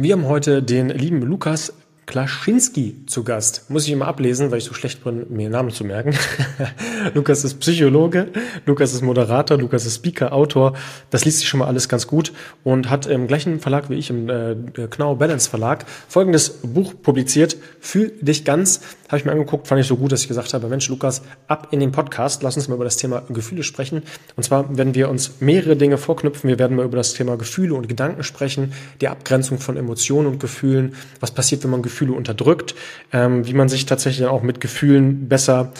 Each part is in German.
Wir haben heute den lieben Lukas Klaschinski zu Gast. Muss ich immer ablesen, weil ich so schlecht bin, mir Namen zu merken. Lukas ist Psychologe, Lukas ist Moderator, Lukas ist Speaker, Autor. Das liest sich schon mal alles ganz gut und hat im gleichen Verlag wie ich, im äh, Knau Balance Verlag, folgendes Buch publiziert. Fühl dich ganz. Habe ich mir angeguckt, fand ich so gut, dass ich gesagt habe, Mensch, Lukas, ab in den Podcast. Lass uns mal über das Thema Gefühle sprechen. Und zwar werden wir uns mehrere Dinge vorknüpfen. Wir werden mal über das Thema Gefühle und Gedanken sprechen, die Abgrenzung von Emotionen und Gefühlen. Was passiert, wenn man Gefühle Gefühle unterdrückt, ähm, wie man sich tatsächlich auch mit Gefühlen besser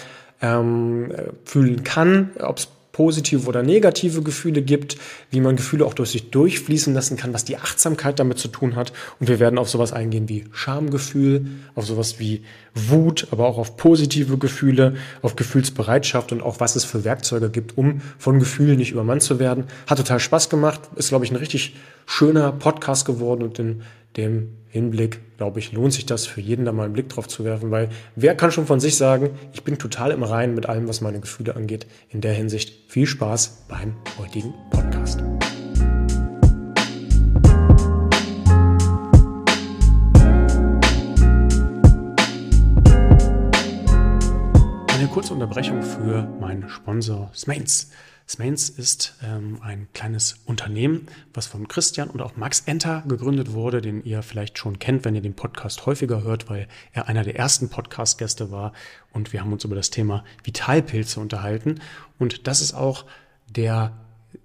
ähm, fühlen kann, ob es positive oder negative Gefühle gibt, wie man Gefühle auch durch sich durchfließen lassen kann, was die Achtsamkeit damit zu tun hat. Und wir werden auf sowas eingehen wie Schamgefühl, auf sowas wie Wut, aber auch auf positive Gefühle, auf Gefühlsbereitschaft und auch was es für Werkzeuge gibt, um von Gefühlen nicht übermannt zu werden. Hat total Spaß gemacht, ist, glaube ich, ein richtig schöner Podcast geworden und in dem Hinblick, glaube ich, lohnt sich das für jeden da mal einen Blick drauf zu werfen, weil wer kann schon von sich sagen, ich bin total im Reinen mit allem, was meine Gefühle angeht. In der Hinsicht viel Spaß beim heutigen Podcast. Eine kurze Unterbrechung für meinen Sponsor Smains. Smains ist ähm, ein kleines Unternehmen, was von Christian und auch Max Enter gegründet wurde, den ihr vielleicht schon kennt, wenn ihr den Podcast häufiger hört, weil er einer der ersten Podcast-Gäste war. Und wir haben uns über das Thema Vitalpilze unterhalten. Und das ist auch der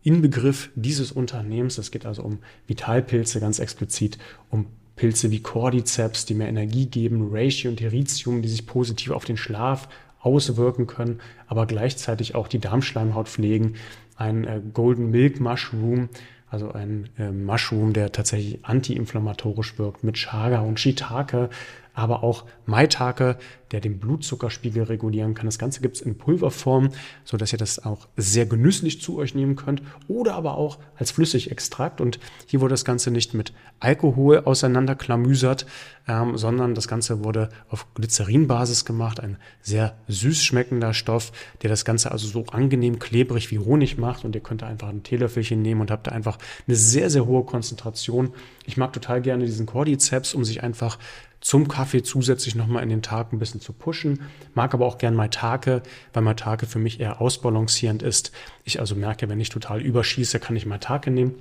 Inbegriff dieses Unternehmens. Es geht also um Vitalpilze ganz explizit, um Pilze wie Cordyceps, die mehr Energie geben, Ratio und Heritium, die sich positiv auf den Schlaf auswirken können, aber gleichzeitig auch die Darmschleimhaut pflegen. Ein äh, Golden Milk Mushroom, also ein äh, Mushroom, der tatsächlich antiinflammatorisch wirkt mit Chaga und Shiitake, aber auch Maitake, der den Blutzuckerspiegel regulieren kann. Das Ganze gibt es in Pulverform, so dass ihr das auch sehr genüsslich zu euch nehmen könnt oder aber auch als Flüssigextrakt. Und hier wurde das Ganze nicht mit Alkohol auseinanderklamüsert, ähm, sondern das Ganze wurde auf Glycerinbasis gemacht. Ein sehr süß schmeckender Stoff, der das Ganze also so angenehm klebrig wie Honig macht. Und ihr könnt da einfach ein Teelöffelchen nehmen und habt da einfach eine sehr, sehr hohe Konzentration. Ich mag total gerne diesen Cordyceps, um sich einfach zum Kaffee zusätzlich nochmal in den Tag ein bisschen zu pushen. Mag aber auch gern Maitake, weil Maitake für mich eher ausbalancierend ist. Ich also merke, wenn ich total überschieße, kann ich Maitake nehmen.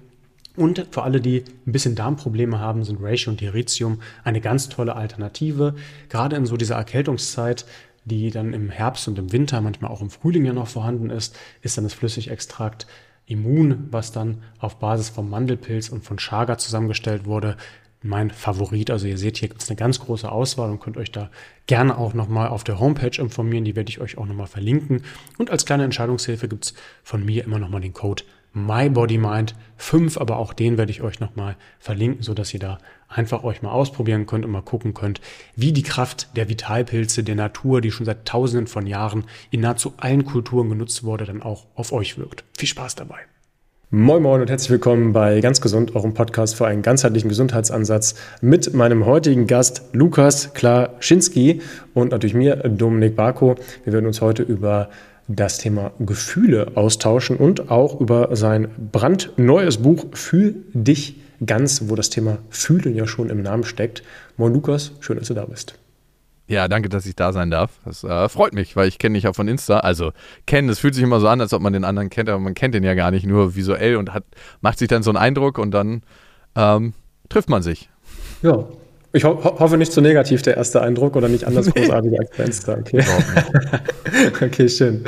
Und für alle, die ein bisschen Darmprobleme haben, sind Reishi und Heritium eine ganz tolle Alternative. Gerade in so dieser Erkältungszeit, die dann im Herbst und im Winter, manchmal auch im Frühling ja noch vorhanden ist, ist dann das Flüssigextrakt Immun, was dann auf Basis vom Mandelpilz und von Chaga zusammengestellt wurde, mein Favorit. Also ihr seht, hier gibt es eine ganz große Auswahl und könnt euch da gerne auch nochmal auf der Homepage informieren. Die werde ich euch auch nochmal verlinken. Und als kleine Entscheidungshilfe gibt es von mir immer nochmal den Code MyBodyMind5, aber auch den werde ich euch nochmal verlinken, sodass ihr da einfach euch mal ausprobieren könnt und mal gucken könnt, wie die Kraft der Vitalpilze der Natur, die schon seit tausenden von Jahren in nahezu allen Kulturen genutzt wurde, dann auch auf euch wirkt. Viel Spaß dabei! Moin Moin und herzlich willkommen bei Ganz Gesund, eurem Podcast für einen ganzheitlichen Gesundheitsansatz mit meinem heutigen Gast Lukas Klaschinski und natürlich mir, Dominik Barko. Wir werden uns heute über das Thema Gefühle austauschen und auch über sein brandneues Buch Fühl dich ganz, wo das Thema Fühlen ja schon im Namen steckt. Moin Lukas, schön, dass du da bist. Ja, danke, dass ich da sein darf. Das äh, freut mich, weil ich kenne dich ja von Insta. Also kennen, es fühlt sich immer so an, als ob man den anderen kennt, aber man kennt den ja gar nicht, nur visuell und hat, macht sich dann so einen Eindruck und dann ähm, trifft man sich. Ja, ich ho hoffe nicht zu negativ der erste Eindruck oder nicht anders großartig als Insta. Okay, okay schön.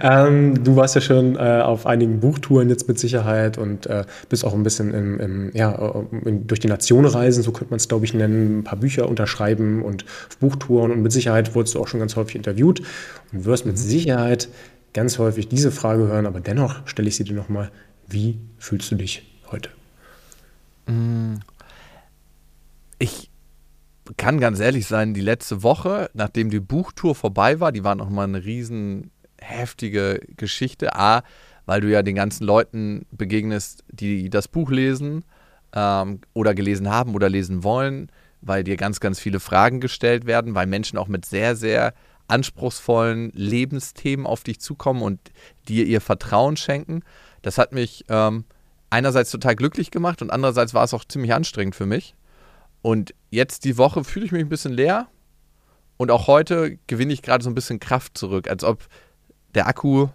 Ähm, du warst ja schon äh, auf einigen Buchtouren jetzt mit Sicherheit und äh, bist auch ein bisschen im, im, ja, äh, in, durch die Nation reisen, so könnte man es glaube ich nennen, ein paar Bücher unterschreiben und Buchtouren und mit Sicherheit wurdest du auch schon ganz häufig interviewt und wirst mit mhm. Sicherheit ganz häufig diese Frage hören, aber dennoch stelle ich sie dir nochmal, wie fühlst du dich heute? Mm. Ich kann ganz ehrlich sein, die letzte Woche, nachdem die Buchtour vorbei war, die war nochmal eine riesen heftige Geschichte. A, weil du ja den ganzen Leuten begegnest, die das Buch lesen ähm, oder gelesen haben oder lesen wollen, weil dir ganz, ganz viele Fragen gestellt werden, weil Menschen auch mit sehr, sehr anspruchsvollen Lebensthemen auf dich zukommen und dir ihr Vertrauen schenken. Das hat mich ähm, einerseits total glücklich gemacht und andererseits war es auch ziemlich anstrengend für mich und jetzt die Woche fühle ich mich ein bisschen leer. Und auch heute gewinne ich gerade so ein bisschen Kraft zurück, als ob der Akku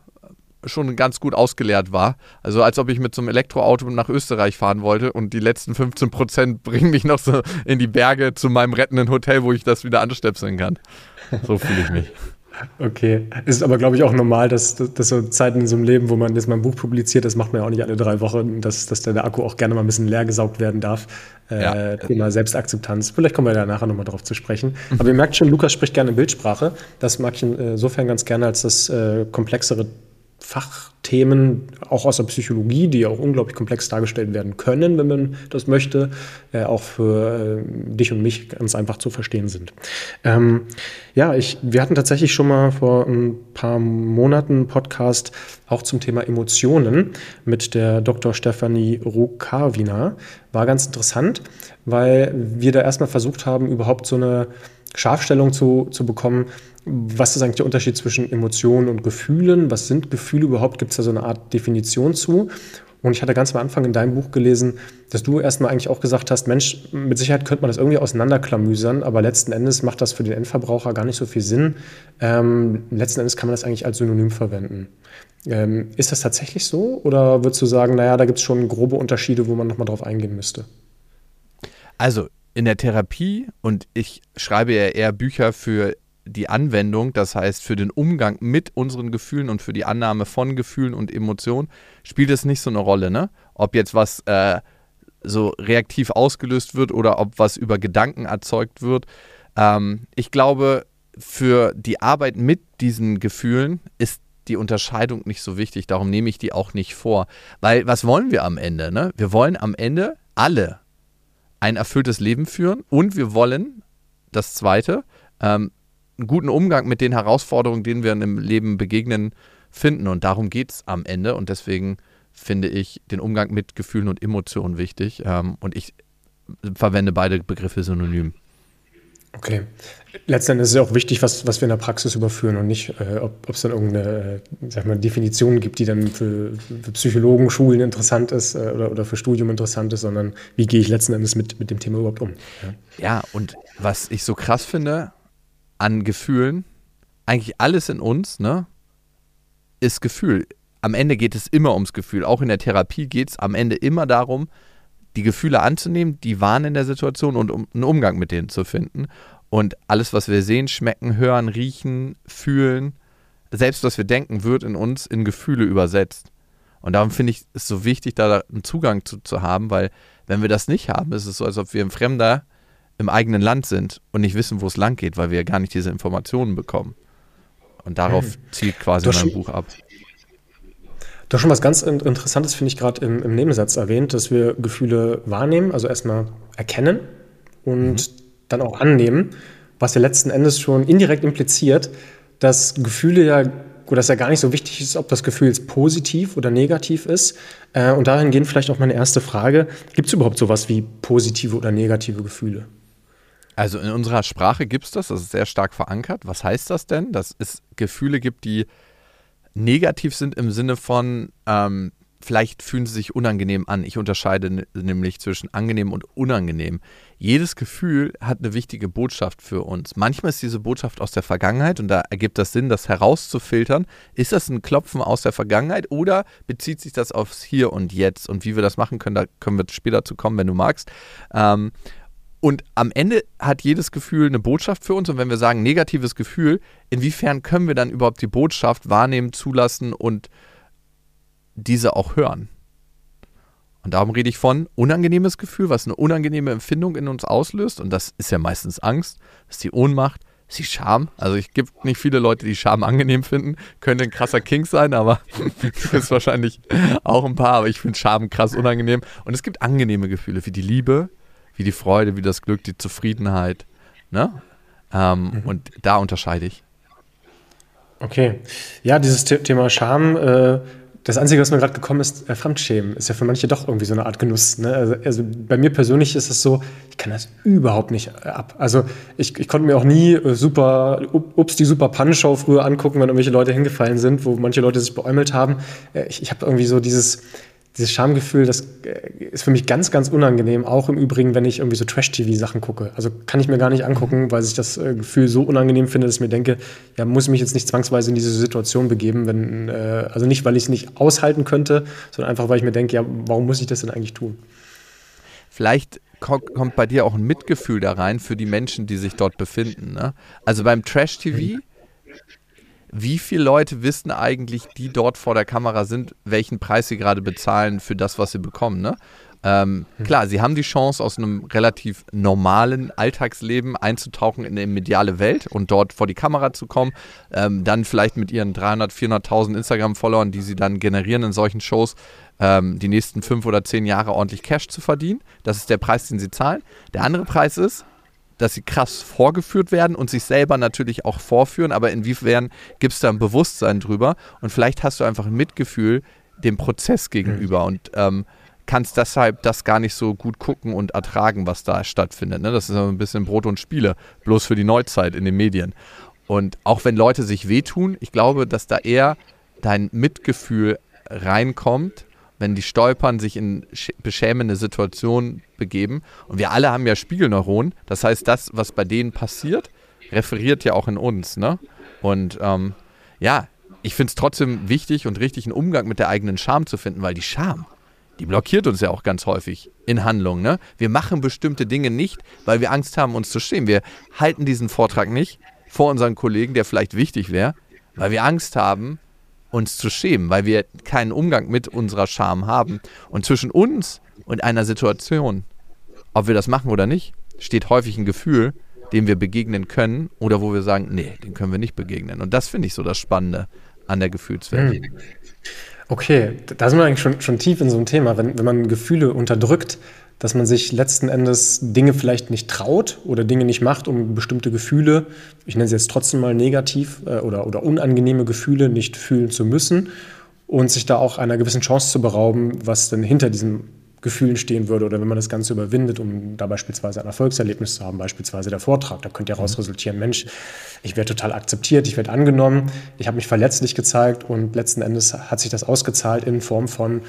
schon ganz gut ausgeleert war. Also als ob ich mit so einem Elektroauto nach Österreich fahren wollte und die letzten 15 Prozent bringen mich noch so in die Berge zu meinem rettenden Hotel, wo ich das wieder anstöpseln kann. So fühle ich mich. Okay. Es ist aber, glaube ich, auch normal, dass, dass so Zeiten in so einem Leben, wo man jetzt mal ein Buch publiziert, das macht man ja auch nicht alle drei Wochen, dass, dass der Akku auch gerne mal ein bisschen leer gesaugt werden darf. Äh, ja. Thema Selbstakzeptanz. Vielleicht kommen wir da nachher nochmal drauf zu sprechen. Mhm. Aber ihr merkt schon, Lukas spricht gerne Bildsprache. Das mag ich insofern ganz gerne als das äh, komplexere Fachthemen, auch aus der Psychologie, die auch unglaublich komplex dargestellt werden können, wenn man das möchte, äh, auch für äh, dich und mich ganz einfach zu verstehen sind. Ähm, ja, ich, wir hatten tatsächlich schon mal vor ein paar Monaten einen Podcast auch zum Thema Emotionen mit der Dr. Stefanie Rukavina. War ganz interessant, weil wir da erstmal versucht haben, überhaupt so eine Scharfstellung zu, zu bekommen, was ist eigentlich der Unterschied zwischen Emotionen und Gefühlen? Was sind Gefühle überhaupt? Gibt es da so eine Art Definition zu? Und ich hatte ganz am Anfang in deinem Buch gelesen, dass du erstmal eigentlich auch gesagt hast, Mensch, mit Sicherheit könnte man das irgendwie auseinanderklamüsern, aber letzten Endes macht das für den Endverbraucher gar nicht so viel Sinn. Ähm, letzten Endes kann man das eigentlich als Synonym verwenden. Ähm, ist das tatsächlich so oder würdest du sagen, naja, da gibt es schon grobe Unterschiede, wo man nochmal drauf eingehen müsste? Also in der Therapie und ich schreibe ja eher Bücher für die Anwendung, das heißt für den Umgang mit unseren Gefühlen und für die Annahme von Gefühlen und Emotionen, spielt es nicht so eine Rolle, ne? Ob jetzt was äh, so reaktiv ausgelöst wird oder ob was über Gedanken erzeugt wird. Ähm, ich glaube, für die Arbeit mit diesen Gefühlen ist die Unterscheidung nicht so wichtig. Darum nehme ich die auch nicht vor. Weil was wollen wir am Ende? Ne? Wir wollen am Ende alle ein erfülltes Leben führen und wir wollen, das Zweite, ähm, einen guten Umgang mit den Herausforderungen, denen wir im Leben begegnen, finden. Und darum geht es am Ende. Und deswegen finde ich den Umgang mit Gefühlen und Emotionen wichtig. Ähm, und ich verwende beide Begriffe synonym. Okay. Letztendlich ist es auch wichtig, was, was wir in der Praxis überführen und nicht, äh, ob es dann irgendeine äh, sag mal, Definition gibt, die dann für, für Psychologen, Schulen interessant ist äh, oder, oder für Studium interessant ist, sondern wie gehe ich letzten Endes mit, mit dem Thema überhaupt um. Ja. ja, und was ich so krass finde, an Gefühlen, eigentlich alles in uns, ne, ist Gefühl. Am Ende geht es immer ums Gefühl. Auch in der Therapie geht es am Ende immer darum, die Gefühle anzunehmen, die waren in der Situation und um einen Umgang mit denen zu finden. Und alles, was wir sehen, schmecken, hören, riechen, fühlen, selbst was wir denken, wird in uns in Gefühle übersetzt. Und darum finde ich es so wichtig, da einen Zugang zu, zu haben, weil wenn wir das nicht haben, ist es so, als ob wir ein Fremder im eigenen Land sind und nicht wissen, wo es lang geht, weil wir gar nicht diese Informationen bekommen. Und darauf hm. zielt quasi mein Buch ab. Du hast schon was ganz Interessantes, finde ich, gerade im, im, Nebensatz erwähnt, dass wir Gefühle wahrnehmen, also erstmal erkennen und mhm. dann auch annehmen, was ja letzten Endes schon indirekt impliziert, dass Gefühle ja, oder dass ja gar nicht so wichtig ist, ob das Gefühl jetzt positiv oder negativ ist. Äh, und dahingehend vielleicht auch meine erste Frage, gibt es überhaupt sowas wie positive oder negative Gefühle? Also in unserer Sprache gibt es das, das ist sehr stark verankert. Was heißt das denn? Dass es Gefühle gibt, die negativ sind im Sinne von, ähm, vielleicht fühlen sie sich unangenehm an. Ich unterscheide nämlich zwischen angenehm und unangenehm. Jedes Gefühl hat eine wichtige Botschaft für uns. Manchmal ist diese Botschaft aus der Vergangenheit und da ergibt das Sinn, das herauszufiltern. Ist das ein Klopfen aus der Vergangenheit oder bezieht sich das aufs Hier und Jetzt? Und wie wir das machen können, da können wir später zu kommen, wenn du magst. Ähm, und am Ende hat jedes Gefühl eine Botschaft für uns. Und wenn wir sagen negatives Gefühl, inwiefern können wir dann überhaupt die Botschaft wahrnehmen, zulassen und diese auch hören? Und darum rede ich von unangenehmes Gefühl, was eine unangenehme Empfindung in uns auslöst. Und das ist ja meistens Angst, das ist die Ohnmacht, das ist die Scham. Also es gibt nicht viele Leute, die Scham angenehm finden. Könnte ein krasser King sein, aber es ist wahrscheinlich auch ein paar. Aber ich finde Scham krass unangenehm. Und es gibt angenehme Gefühle wie die Liebe, wie die Freude, wie das Glück, die Zufriedenheit. Ne? Ähm, mhm. Und da unterscheide ich. Okay. Ja, dieses Thema Scham, äh, das Einzige, was mir gerade gekommen ist, äh, Fremdschämen, ist ja für manche doch irgendwie so eine Art Genuss. Ne? Also, also, bei mir persönlich ist es so, ich kann das überhaupt nicht äh, ab. Also ich, ich konnte mir auch nie äh, super, ups, die super Pannenshow früher angucken, wenn irgendwelche Leute hingefallen sind, wo manche Leute sich beäumelt haben. Äh, ich, ich habe irgendwie so dieses, dieses Schamgefühl, das äh, ist für mich ganz, ganz unangenehm. Auch im Übrigen, wenn ich irgendwie so Trash-TV-Sachen gucke. Also kann ich mir gar nicht angucken, weil ich das äh, Gefühl so unangenehm finde, dass ich mir denke, ja, muss ich mich jetzt nicht zwangsweise in diese Situation begeben, wenn, äh, also nicht, weil ich es nicht aushalten könnte, sondern einfach, weil ich mir denke, ja, warum muss ich das denn eigentlich tun? Vielleicht kommt bei dir auch ein Mitgefühl da rein für die Menschen, die sich dort befinden. Ne? Also beim Trash-TV wie viele Leute wissen eigentlich, die dort vor der Kamera sind, welchen Preis sie gerade bezahlen für das, was sie bekommen, ne? Ähm, hm. klar, sie haben die Chance, aus einem relativ normalen Alltagsleben einzutauchen in eine mediale Welt und dort vor die Kamera zu kommen. Ähm, dann vielleicht mit ihren 300, 400.000 Instagram-Followern, die sie dann generieren in solchen Shows, ähm, die nächsten fünf oder zehn Jahre ordentlich Cash zu verdienen. Das ist der Preis, den sie zahlen. Der andere Preis ist, dass sie krass vorgeführt werden und sich selber natürlich auch vorführen, aber inwiefern gibt es da ein Bewusstsein drüber und vielleicht hast du einfach ein Mitgefühl dem Prozess gegenüber und ähm, kannst deshalb das gar nicht so gut gucken und ertragen, was da stattfindet. Ne? Das ist ein bisschen Brot und Spiele, bloß für die Neuzeit in den Medien. Und auch wenn Leute sich wehtun, ich glaube, dass da eher dein Mitgefühl reinkommt wenn die stolpern, sich in beschämende Situationen begeben. Und wir alle haben ja Spiegelneuronen. Das heißt, das, was bei denen passiert, referiert ja auch in uns. Ne? Und ähm, ja, ich finde es trotzdem wichtig und richtig, einen Umgang mit der eigenen Scham zu finden, weil die Scham, die blockiert uns ja auch ganz häufig in Handlungen. Ne? Wir machen bestimmte Dinge nicht, weil wir Angst haben, uns zu schämen. Wir halten diesen Vortrag nicht vor unseren Kollegen, der vielleicht wichtig wäre, weil wir Angst haben, uns zu schämen, weil wir keinen Umgang mit unserer Scham haben. Und zwischen uns und einer Situation, ob wir das machen oder nicht, steht häufig ein Gefühl, dem wir begegnen können oder wo wir sagen, nee, den können wir nicht begegnen. Und das finde ich so das Spannende an der Gefühlswelt. Hm. Okay, da sind wir eigentlich schon, schon tief in so einem Thema. Wenn, wenn man Gefühle unterdrückt, dass man sich letzten Endes Dinge vielleicht nicht traut oder Dinge nicht macht, um bestimmte Gefühle, ich nenne sie jetzt trotzdem mal negativ äh, oder, oder unangenehme Gefühle nicht fühlen zu müssen und sich da auch einer gewissen Chance zu berauben, was denn hinter diesen Gefühlen stehen würde oder wenn man das Ganze überwindet, um da beispielsweise ein Erfolgserlebnis zu haben, beispielsweise der Vortrag, da könnte ja mhm. resultieren, Mensch, ich werde total akzeptiert, ich werde angenommen, ich habe mich verletzlich gezeigt und letzten Endes hat sich das ausgezahlt in Form von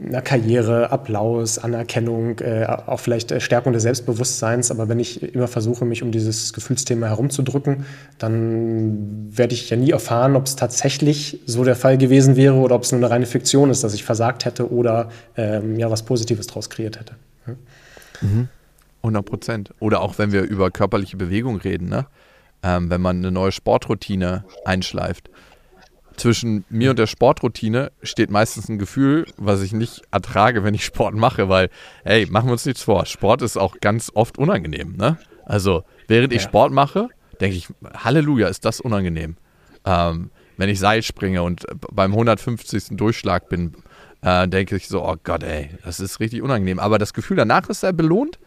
einer Karriere, Applaus, Anerkennung, äh, auch vielleicht äh, Stärkung des Selbstbewusstseins. Aber wenn ich immer versuche, mich um dieses Gefühlsthema herumzudrücken, dann werde ich ja nie erfahren, ob es tatsächlich so der Fall gewesen wäre oder ob es nur eine reine Fiktion ist, dass ich versagt hätte oder ähm, ja was Positives daraus kreiert hätte. Mhm. 100 Prozent. Oder auch wenn wir über körperliche Bewegung reden, ne? Ähm, wenn man eine neue Sportroutine einschleift zwischen mir und der Sportroutine steht meistens ein Gefühl, was ich nicht ertrage, wenn ich Sport mache, weil, hey, machen wir uns nichts vor, Sport ist auch ganz oft unangenehm, ne? Also, während ja. ich Sport mache, denke ich, Halleluja, ist das unangenehm. Ähm, wenn ich Seil springe und beim 150. Durchschlag bin, äh, denke ich so, oh Gott, ey, das ist richtig unangenehm. Aber das Gefühl danach ist sehr belohnt.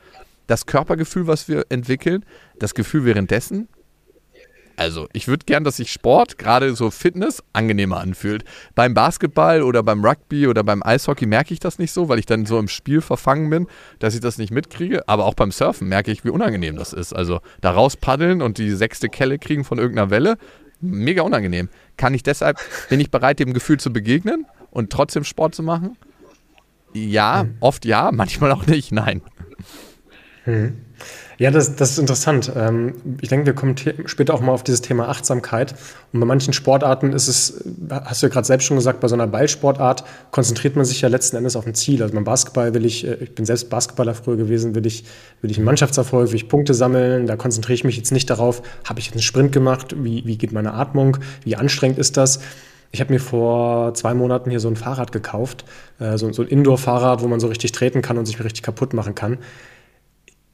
Das Körpergefühl, was wir entwickeln, das Gefühl währenddessen also, ich würde gern, dass sich Sport, gerade so Fitness, angenehmer anfühlt. Beim Basketball oder beim Rugby oder beim Eishockey merke ich das nicht so, weil ich dann so im Spiel verfangen bin, dass ich das nicht mitkriege. Aber auch beim Surfen merke ich, wie unangenehm das ist. Also, da raus paddeln und die sechste Kelle kriegen von irgendeiner Welle, mega unangenehm. Kann ich deshalb, bin ich bereit, dem Gefühl zu begegnen und trotzdem Sport zu machen? Ja, hm. oft ja, manchmal auch nicht, nein. Hm. Ja, das, das ist interessant. Ähm, ich denke, wir kommen später auch mal auf dieses Thema Achtsamkeit. Und bei manchen Sportarten ist es, hast du ja gerade selbst schon gesagt, bei so einer Ballsportart konzentriert man sich ja letzten Endes auf ein Ziel. Also beim Basketball will ich, äh, ich bin selbst Basketballer früher gewesen, will ich, will ich einen Mannschaftserfolg, will ich Punkte sammeln. Da konzentriere ich mich jetzt nicht darauf, habe ich jetzt einen Sprint gemacht, wie, wie geht meine Atmung, wie anstrengend ist das. Ich habe mir vor zwei Monaten hier so ein Fahrrad gekauft, äh, so, so ein Indoor-Fahrrad, wo man so richtig treten kann und sich richtig kaputt machen kann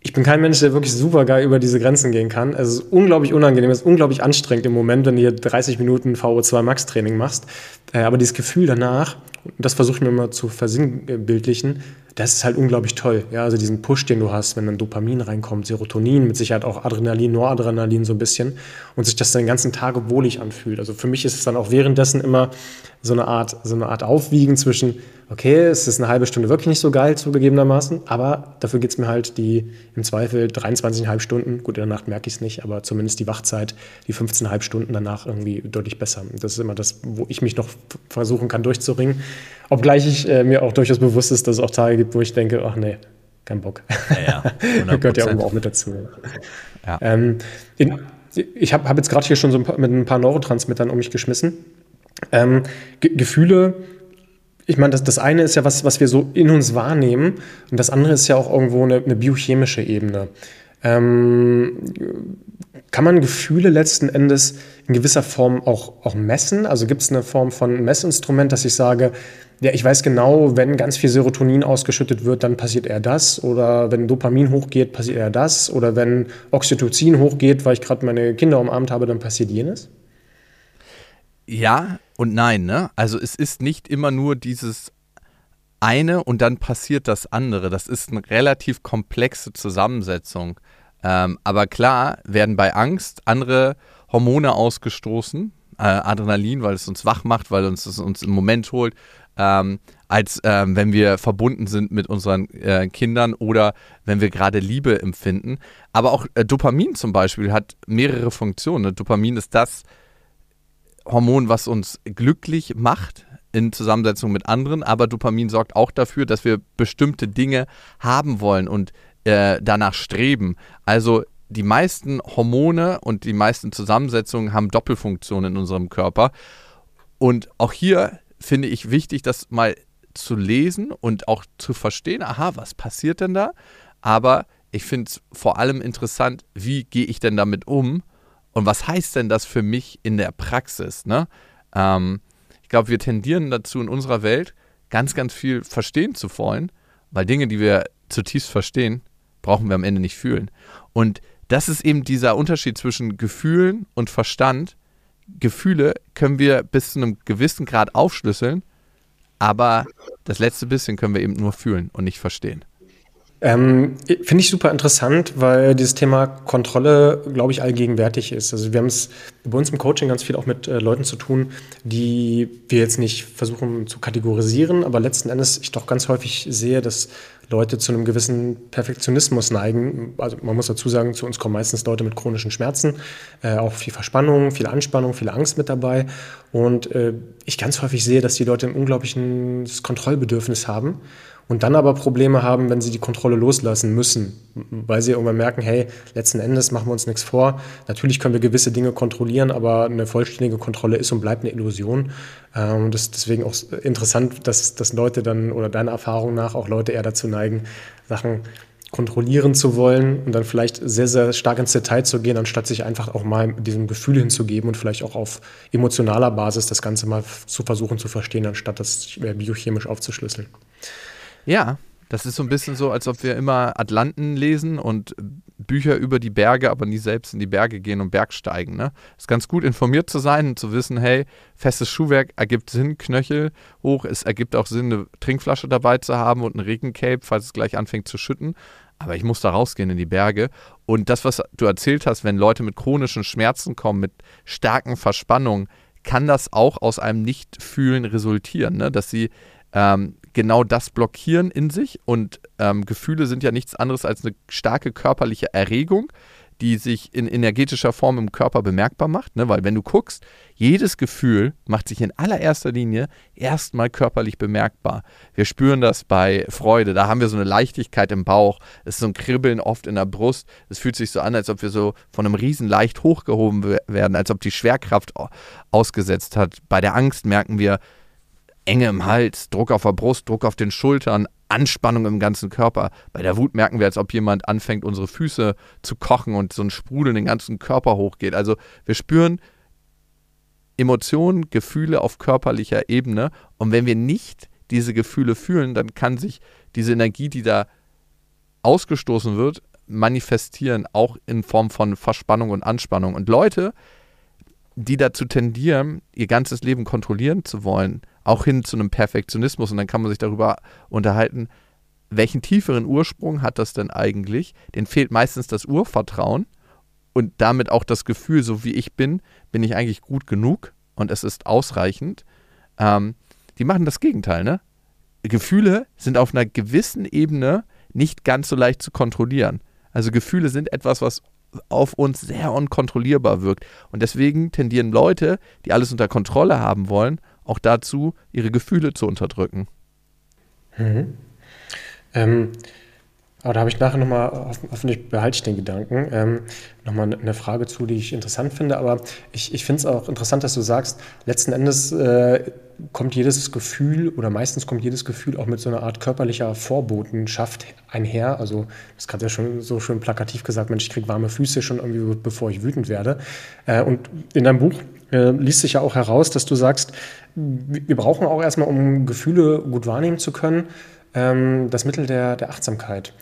ich bin kein Mensch, der wirklich super geil über diese Grenzen gehen kann. Es ist unglaublich unangenehm, es ist unglaublich anstrengend im Moment, wenn du hier 30 Minuten VO2 Max Training machst. Äh, aber dieses Gefühl danach, das versuche ich mir immer zu versinnbildlichen, das ist halt unglaublich toll. Ja, also diesen Push, den du hast, wenn dann Dopamin reinkommt, Serotonin, mit Sicherheit auch Adrenalin, Noradrenalin so ein bisschen und sich das den ganzen Tag wohlig anfühlt. Also für mich ist es dann auch währenddessen immer so eine Art, so eine Art Aufwiegen zwischen, okay, es ist eine halbe Stunde wirklich nicht so geil zugegebenermaßen, aber dafür geht es mir halt die im Zweifel 23,5 Stunden, gut, in der Nacht merke ich es nicht, aber zumindest die Wachzeit, die 15,5 Stunden danach irgendwie deutlich besser. Das ist immer das, wo ich mich noch versuchen kann durchzuringen, obgleich ich äh, mir auch durchaus bewusst ist, dass es auch Tage gibt, wo ich denke, ach nee, kein Bock. Ja, ja, gehört ja irgendwo auch mit dazu. Ja. Ähm, in, ich habe hab jetzt gerade hier schon so ein paar, mit ein paar Neurotransmittern um mich geschmissen. Ähm, Gefühle ich meine, das, das eine ist ja was, was wir so in uns wahrnehmen und das andere ist ja auch irgendwo eine, eine biochemische Ebene. Ähm, kann man Gefühle letzten Endes in gewisser Form auch, auch messen? Also gibt es eine Form von Messinstrument, dass ich sage, ja, ich weiß genau, wenn ganz viel Serotonin ausgeschüttet wird, dann passiert eher das. Oder wenn Dopamin hochgeht, passiert eher das. Oder wenn Oxytocin hochgeht, weil ich gerade meine Kinder umarmt habe, dann passiert jenes. Ja und nein, ne? Also es ist nicht immer nur dieses eine und dann passiert das andere. Das ist eine relativ komplexe Zusammensetzung. Ähm, aber klar werden bei Angst andere Hormone ausgestoßen, äh, Adrenalin, weil es uns wach macht, weil uns es uns im Moment holt, ähm, als ähm, wenn wir verbunden sind mit unseren äh, Kindern oder wenn wir gerade Liebe empfinden. Aber auch äh, Dopamin zum Beispiel hat mehrere Funktionen. Dopamin ist das Hormon, was uns glücklich macht in Zusammensetzung mit anderen, aber Dopamin sorgt auch dafür, dass wir bestimmte Dinge haben wollen und äh, danach streben. Also die meisten Hormone und die meisten Zusammensetzungen haben Doppelfunktionen in unserem Körper. Und auch hier finde ich wichtig, das mal zu lesen und auch zu verstehen, aha, was passiert denn da? Aber ich finde es vor allem interessant, wie gehe ich denn damit um und was heißt denn das für mich in der Praxis? Ne? Ähm, ich glaube, wir tendieren dazu in unserer Welt ganz, ganz viel verstehen zu wollen, weil Dinge, die wir zutiefst verstehen, brauchen wir am Ende nicht fühlen. Und das ist eben dieser Unterschied zwischen Gefühlen und Verstand. Gefühle können wir bis zu einem gewissen Grad aufschlüsseln, aber das letzte bisschen können wir eben nur fühlen und nicht verstehen. Ähm, Finde ich super interessant, weil dieses Thema Kontrolle, glaube ich, allgegenwärtig ist. Also wir haben es bei uns im Coaching ganz viel auch mit äh, Leuten zu tun, die wir jetzt nicht versuchen zu kategorisieren, aber letzten Endes ich doch ganz häufig sehe, dass Leute zu einem gewissen Perfektionismus neigen. Also man muss dazu sagen, zu uns kommen meistens Leute mit chronischen Schmerzen, äh, auch viel Verspannung, viel Anspannung, viel Angst mit dabei. Und äh, ich ganz häufig sehe, dass die Leute ein unglaubliches Kontrollbedürfnis haben und dann aber Probleme haben, wenn sie die Kontrolle loslassen müssen, weil sie irgendwann merken, hey, letzten Endes machen wir uns nichts vor. Natürlich können wir gewisse Dinge kontrollieren, aber eine vollständige Kontrolle ist und bleibt eine Illusion. Ähm, das ist deswegen auch interessant, dass, dass Leute dann oder deiner Erfahrung nach auch Leute eher dazu neigen, Sachen kontrollieren zu wollen und dann vielleicht sehr, sehr stark ins Detail zu gehen, anstatt sich einfach auch mal diesem Gefühl hinzugeben und vielleicht auch auf emotionaler Basis das Ganze mal zu versuchen zu verstehen, anstatt das biochemisch aufzuschlüsseln. Ja, das ist so ein bisschen so, als ob wir immer Atlanten lesen und Bücher über die Berge, aber nie selbst in die Berge gehen und Bergsteigen. Ne? Es ist ganz gut informiert zu sein und zu wissen, hey, festes Schuhwerk ergibt Sinn, Knöchel hoch. Es ergibt auch Sinn, eine Trinkflasche dabei zu haben und ein Regencape, falls es gleich anfängt zu schütten. Aber ich muss da rausgehen in die Berge. Und das, was du erzählt hast, wenn Leute mit chronischen Schmerzen kommen, mit starken Verspannungen, kann das auch aus einem Nichtfühlen resultieren, ne? dass sie ähm, genau das blockieren in sich. Und ähm, Gefühle sind ja nichts anderes als eine starke körperliche Erregung, die sich in energetischer Form im Körper bemerkbar macht. Ne? Weil wenn du guckst, jedes Gefühl macht sich in allererster Linie erstmal körperlich bemerkbar. Wir spüren das bei Freude. Da haben wir so eine Leichtigkeit im Bauch. Es ist so ein Kribbeln oft in der Brust. Es fühlt sich so an, als ob wir so von einem Riesen leicht hochgehoben werden, als ob die Schwerkraft ausgesetzt hat. Bei der Angst merken wir, Enge im Hals, Druck auf der Brust, Druck auf den Schultern, Anspannung im ganzen Körper. Bei der Wut merken wir, als ob jemand anfängt, unsere Füße zu kochen und so ein Sprudel den ganzen Körper hochgeht. Also wir spüren Emotionen, Gefühle auf körperlicher Ebene. Und wenn wir nicht diese Gefühle fühlen, dann kann sich diese Energie, die da ausgestoßen wird, manifestieren, auch in Form von Verspannung und Anspannung. Und Leute, die dazu tendieren, ihr ganzes Leben kontrollieren zu wollen, auch hin zu einem Perfektionismus. Und dann kann man sich darüber unterhalten, welchen tieferen Ursprung hat das denn eigentlich? Den fehlt meistens das Urvertrauen und damit auch das Gefühl, so wie ich bin, bin ich eigentlich gut genug und es ist ausreichend. Ähm, die machen das Gegenteil, ne? Gefühle sind auf einer gewissen Ebene nicht ganz so leicht zu kontrollieren. Also Gefühle sind etwas, was auf uns sehr unkontrollierbar wirkt. Und deswegen tendieren Leute, die alles unter Kontrolle haben wollen, auch dazu, ihre Gefühle zu unterdrücken. Mhm. Ähm, aber da habe ich nachher nochmal, hoffentlich behalte ich den Gedanken, ähm, nochmal eine Frage zu, die ich interessant finde. Aber ich, ich finde es auch interessant, dass du sagst, letzten Endes äh, kommt jedes Gefühl oder meistens kommt jedes Gefühl auch mit so einer Art körperlicher Vorbotenschaft einher. Also, das gerade ja schon so schön plakativ gesagt, Mensch, ich kriege warme Füße schon irgendwie, bevor ich wütend werde. Äh, und in deinem Buch äh, liest sich ja auch heraus, dass du sagst, wir brauchen auch erstmal, um Gefühle gut wahrnehmen zu können, ähm, das Mittel der, der Achtsamkeit.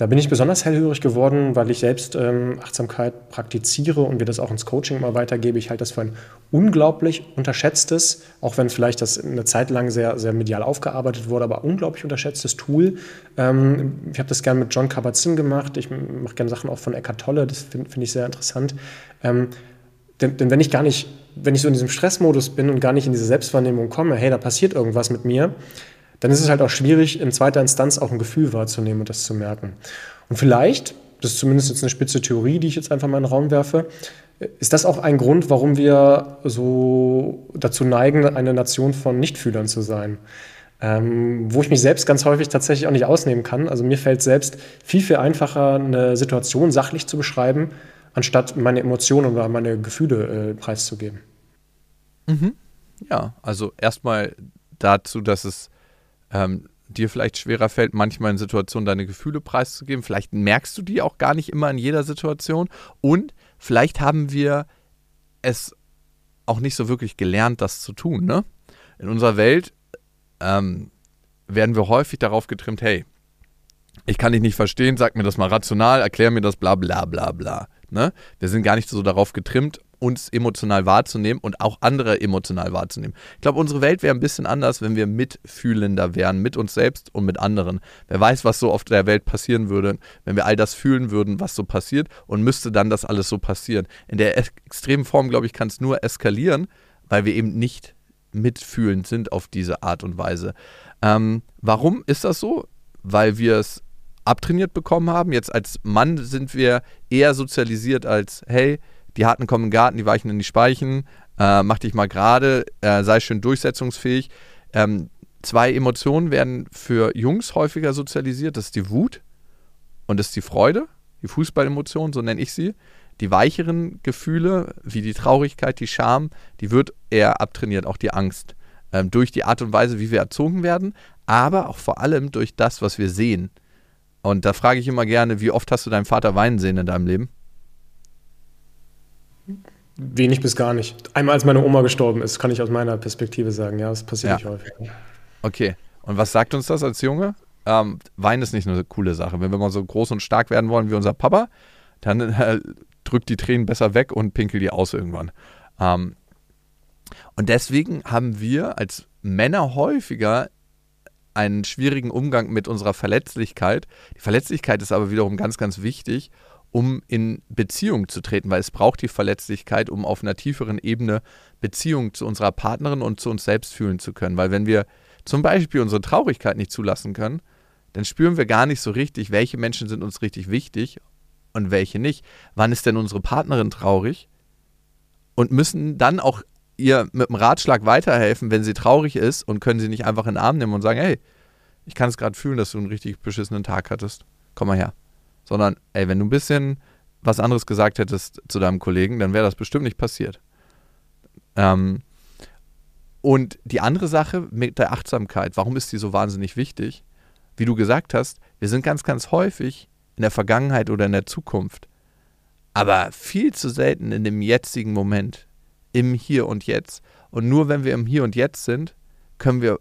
Da bin ich besonders hellhörig geworden, weil ich selbst ähm, Achtsamkeit praktiziere und wir das auch ins Coaching mal weitergebe. Ich halte das für ein unglaublich unterschätztes, auch wenn vielleicht das eine Zeit lang sehr, sehr medial aufgearbeitet wurde, aber unglaublich unterschätztes Tool. Ähm, ich habe das gerne mit John Kabat-Zinn gemacht. Ich mache gerne Sachen auch von Eckhart Tolle. Das finde find ich sehr interessant. Ähm, denn, denn wenn ich gar nicht, wenn ich so in diesem Stressmodus bin und gar nicht in diese Selbstwahrnehmung komme, hey, da passiert irgendwas mit mir, dann ist es halt auch schwierig, in zweiter Instanz auch ein Gefühl wahrzunehmen und das zu merken. Und vielleicht, das ist zumindest jetzt eine spitze Theorie, die ich jetzt einfach mal in den Raum werfe, ist das auch ein Grund, warum wir so dazu neigen, eine Nation von Nichtfühlern zu sein? Ähm, wo ich mich selbst ganz häufig tatsächlich auch nicht ausnehmen kann. Also mir fällt selbst viel, viel einfacher, eine Situation sachlich zu beschreiben, anstatt meine Emotionen oder meine Gefühle äh, preiszugeben. Mhm. Ja, also erstmal dazu, dass es ähm, dir vielleicht schwerer fällt, manchmal in Situationen deine Gefühle preiszugeben. Vielleicht merkst du die auch gar nicht immer in jeder Situation. Und vielleicht haben wir es auch nicht so wirklich gelernt, das zu tun. Ne? In unserer Welt ähm, werden wir häufig darauf getrimmt, hey, ich kann dich nicht verstehen, sag mir das mal rational, erklär mir das, bla bla bla bla. Ne? Wir sind gar nicht so darauf getrimmt, uns emotional wahrzunehmen und auch andere emotional wahrzunehmen. Ich glaube, unsere Welt wäre ein bisschen anders, wenn wir mitfühlender wären, mit uns selbst und mit anderen. Wer weiß, was so auf der Welt passieren würde, wenn wir all das fühlen würden, was so passiert und müsste dann das alles so passieren. In der extremen Form, glaube ich, kann es nur eskalieren, weil wir eben nicht mitfühlend sind auf diese Art und Weise. Ähm, warum ist das so? Weil wir es abtrainiert bekommen haben. Jetzt als Mann sind wir eher sozialisiert als, hey, die Harten kommen den Garten, die weichen in die Speichen, äh, mach dich mal gerade, äh, sei schön durchsetzungsfähig. Ähm, zwei Emotionen werden für Jungs häufiger sozialisiert, das ist die Wut und das ist die Freude, die Fußballemotion, so nenne ich sie. Die weicheren Gefühle, wie die Traurigkeit, die Scham, die wird eher abtrainiert, auch die Angst. Ähm, durch die Art und Weise, wie wir erzogen werden, aber auch vor allem durch das, was wir sehen. Und da frage ich immer gerne, wie oft hast du deinen Vater weinen sehen in deinem Leben? Wenig bis gar nicht. Einmal als meine Oma gestorben ist, kann ich aus meiner Perspektive sagen. Ja, das passiert ja. nicht häufig. Okay. Und was sagt uns das als Junge? Ähm, Wein ist nicht eine coole Sache. Wenn wir mal so groß und stark werden wollen wie unser Papa, dann äh, drückt die Tränen besser weg und pinkelt die aus irgendwann. Ähm, und deswegen haben wir als Männer häufiger einen schwierigen Umgang mit unserer Verletzlichkeit. Die Verletzlichkeit ist aber wiederum ganz, ganz wichtig, um in Beziehung zu treten, weil es braucht die Verletzlichkeit, um auf einer tieferen Ebene Beziehung zu unserer Partnerin und zu uns selbst fühlen zu können. Weil wenn wir zum Beispiel unsere Traurigkeit nicht zulassen können, dann spüren wir gar nicht so richtig, welche Menschen sind uns richtig wichtig und welche nicht. Wann ist denn unsere Partnerin traurig? Und müssen dann auch ihr mit dem Ratschlag weiterhelfen, wenn sie traurig ist und können sie nicht einfach in den Arm nehmen und sagen, hey, ich kann es gerade fühlen, dass du einen richtig beschissenen Tag hattest. Komm mal her sondern ey, wenn du ein bisschen was anderes gesagt hättest zu deinem Kollegen, dann wäre das bestimmt nicht passiert. Ähm, und die andere Sache mit der Achtsamkeit, warum ist die so wahnsinnig wichtig? Wie du gesagt hast, wir sind ganz, ganz häufig in der Vergangenheit oder in der Zukunft, aber viel zu selten in dem jetzigen Moment, im Hier und Jetzt. Und nur wenn wir im Hier und Jetzt sind, können wir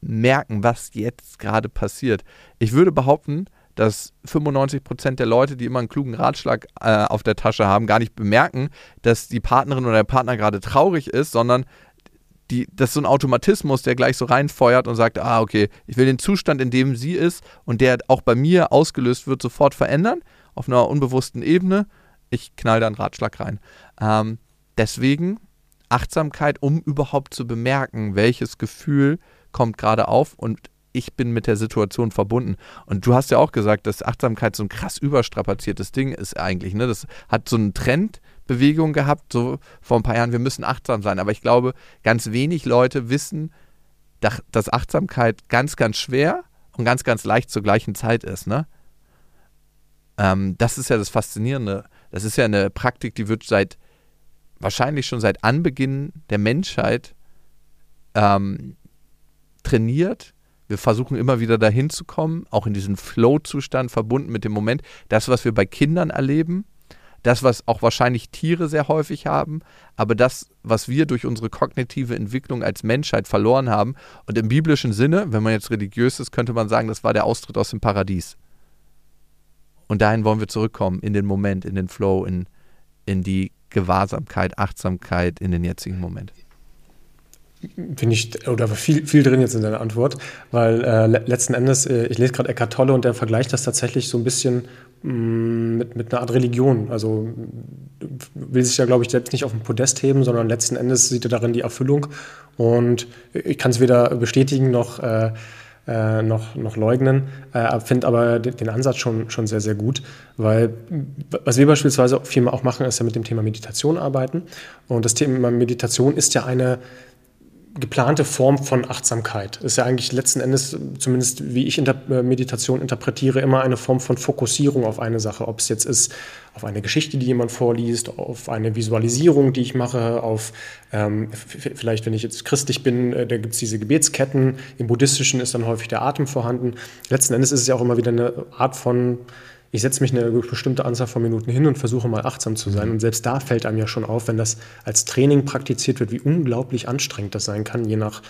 merken, was jetzt gerade passiert. Ich würde behaupten, dass 95 Prozent der Leute, die immer einen klugen Ratschlag äh, auf der Tasche haben, gar nicht bemerken, dass die Partnerin oder der Partner gerade traurig ist, sondern die, das ist so ein Automatismus, der gleich so reinfeuert und sagt, ah, okay, ich will den Zustand, in dem sie ist und der auch bei mir ausgelöst wird, sofort verändern, auf einer unbewussten Ebene. Ich knall da einen Ratschlag rein. Ähm, deswegen Achtsamkeit, um überhaupt zu bemerken, welches Gefühl kommt gerade auf und ich bin mit der Situation verbunden. Und du hast ja auch gesagt, dass Achtsamkeit so ein krass überstrapaziertes Ding ist eigentlich. Ne? Das hat so eine Trendbewegung gehabt, so vor ein paar Jahren, wir müssen achtsam sein. Aber ich glaube, ganz wenig Leute wissen, dass Achtsamkeit ganz, ganz schwer und ganz, ganz leicht zur gleichen Zeit ist. Ne? Ähm, das ist ja das Faszinierende. Das ist ja eine Praktik, die wird seit, wahrscheinlich schon seit Anbeginn der Menschheit ähm, trainiert wir versuchen immer wieder dahin zu kommen, auch in diesen Flow-Zustand verbunden mit dem Moment. Das, was wir bei Kindern erleben, das, was auch wahrscheinlich Tiere sehr häufig haben, aber das, was wir durch unsere kognitive Entwicklung als Menschheit verloren haben. Und im biblischen Sinne, wenn man jetzt religiös ist, könnte man sagen, das war der Austritt aus dem Paradies. Und dahin wollen wir zurückkommen, in den Moment, in den Flow, in, in die Gewahrsamkeit, Achtsamkeit, in den jetzigen Moment finde ich, oder viel, viel drin jetzt in deiner Antwort, weil äh, letzten Endes, äh, ich lese gerade Eckhart Tolle und der vergleicht das tatsächlich so ein bisschen mh, mm, mit, mit einer Art Religion. Also will sich ja, glaube ich, selbst nicht auf den Podest heben, sondern letzten Endes sieht er darin die Erfüllung. Und ich kann es weder bestätigen noch, äh, äh, noch, noch leugnen, äh, finde aber den Ansatz schon, schon sehr, sehr gut, weil was wir beispielsweise viel auch machen, ist ja mit dem Thema Meditation arbeiten. Und das Thema Meditation ist ja eine geplante Form von Achtsamkeit. Ist ja eigentlich letzten Endes, zumindest wie ich Inter äh, Meditation interpretiere, immer eine Form von Fokussierung auf eine Sache. Ob es jetzt ist auf eine Geschichte, die jemand vorliest, auf eine Visualisierung, die ich mache, auf ähm, vielleicht, wenn ich jetzt christlich bin, äh, da gibt es diese Gebetsketten. Im Buddhistischen ist dann häufig der Atem vorhanden. Letzten Endes ist es ja auch immer wieder eine Art von ich setze mich eine bestimmte Anzahl von Minuten hin und versuche mal achtsam zu sein. Und selbst da fällt einem ja schon auf, wenn das als Training praktiziert wird, wie unglaublich anstrengend das sein kann, je nach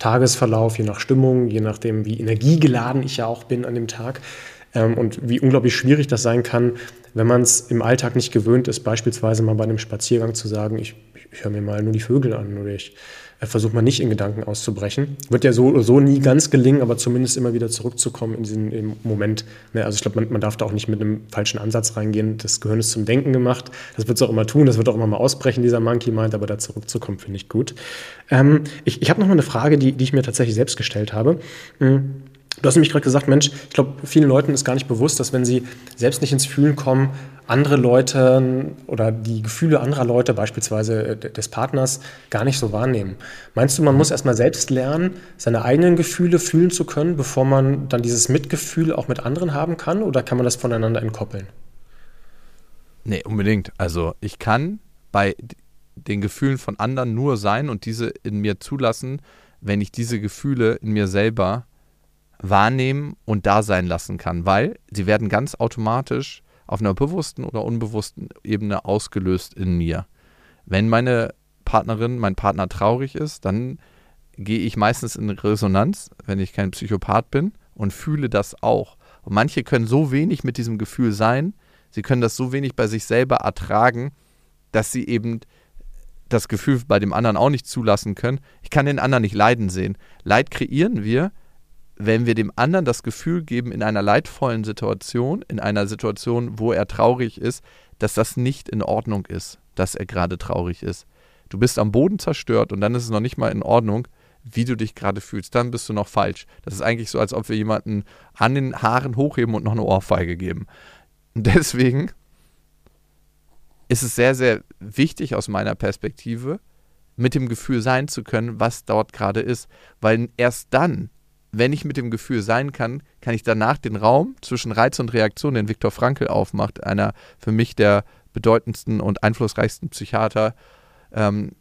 Tagesverlauf, je nach Stimmung, je nachdem, wie energiegeladen ich ja auch bin an dem Tag. Ähm, und wie unglaublich schwierig das sein kann, wenn man es im Alltag nicht gewöhnt ist, beispielsweise mal bei einem Spaziergang zu sagen, ich, ich höre mir mal nur die Vögel an oder ich versucht man nicht in Gedanken auszubrechen. Wird ja so so nie ganz gelingen, aber zumindest immer wieder zurückzukommen in diesen Moment. Ne, also ich glaube, man, man, darf da auch nicht mit einem falschen Ansatz reingehen. Das Gehirn ist zum Denken gemacht. Das wird es auch immer tun. Das wird auch immer mal ausbrechen, dieser Monkey Mind, aber da zurückzukommen, finde ich gut. Ähm, ich ich habe noch mal eine Frage, die, die ich mir tatsächlich selbst gestellt habe. Mhm. Du hast nämlich gerade gesagt, Mensch, ich glaube, vielen Leuten ist gar nicht bewusst, dass wenn sie selbst nicht ins Fühlen kommen, andere Leute oder die Gefühle anderer Leute, beispielsweise äh, des Partners, gar nicht so wahrnehmen. Meinst du, man muss erstmal selbst lernen, seine eigenen Gefühle fühlen zu können, bevor man dann dieses Mitgefühl auch mit anderen haben kann? Oder kann man das voneinander entkoppeln? Nee, unbedingt. Also ich kann bei den Gefühlen von anderen nur sein und diese in mir zulassen, wenn ich diese Gefühle in mir selber wahrnehmen und da sein lassen kann, weil sie werden ganz automatisch auf einer bewussten oder unbewussten Ebene ausgelöst in mir. Wenn meine Partnerin, mein Partner traurig ist, dann gehe ich meistens in Resonanz, wenn ich kein Psychopath bin und fühle das auch. Und manche können so wenig mit diesem Gefühl sein, sie können das so wenig bei sich selber ertragen, dass sie eben das Gefühl bei dem anderen auch nicht zulassen können. Ich kann den anderen nicht leiden sehen. Leid kreieren wir, wenn wir dem anderen das Gefühl geben, in einer leidvollen Situation, in einer Situation, wo er traurig ist, dass das nicht in Ordnung ist, dass er gerade traurig ist. Du bist am Boden zerstört und dann ist es noch nicht mal in Ordnung, wie du dich gerade fühlst. Dann bist du noch falsch. Das ist eigentlich so, als ob wir jemanden an den Haaren hochheben und noch eine Ohrfeige geben. Und deswegen ist es sehr, sehr wichtig aus meiner Perspektive, mit dem Gefühl sein zu können, was dort gerade ist. Weil erst dann wenn ich mit dem Gefühl sein kann, kann ich danach den Raum zwischen Reiz und Reaktion, den Viktor Frankl aufmacht, einer für mich der bedeutendsten und einflussreichsten Psychiater, ähm,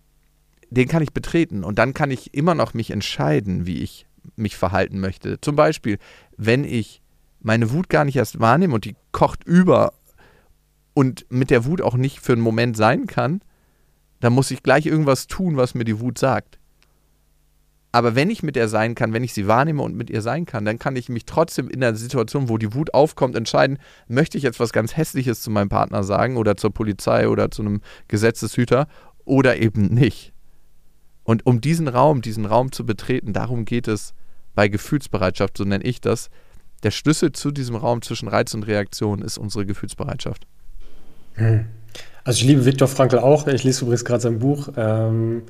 den kann ich betreten und dann kann ich immer noch mich entscheiden, wie ich mich verhalten möchte. Zum Beispiel, wenn ich meine Wut gar nicht erst wahrnehme und die kocht über und mit der Wut auch nicht für einen Moment sein kann, dann muss ich gleich irgendwas tun, was mir die Wut sagt. Aber wenn ich mit ihr sein kann, wenn ich sie wahrnehme und mit ihr sein kann, dann kann ich mich trotzdem in der Situation, wo die Wut aufkommt, entscheiden, möchte ich jetzt was ganz Hässliches zu meinem Partner sagen oder zur Polizei oder zu einem Gesetzeshüter oder eben nicht. Und um diesen Raum, diesen Raum zu betreten, darum geht es bei Gefühlsbereitschaft, so nenne ich das. Der Schlüssel zu diesem Raum zwischen Reiz und Reaktion ist unsere Gefühlsbereitschaft. Hm. Also ich liebe Viktor Frankl auch. Ich lese übrigens gerade sein Buch. Ähm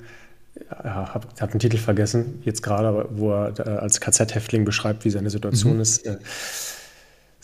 ja, hab den Titel vergessen, jetzt gerade, wo er äh, als KZ-Häftling beschreibt, wie seine Situation mhm. ist. Äh,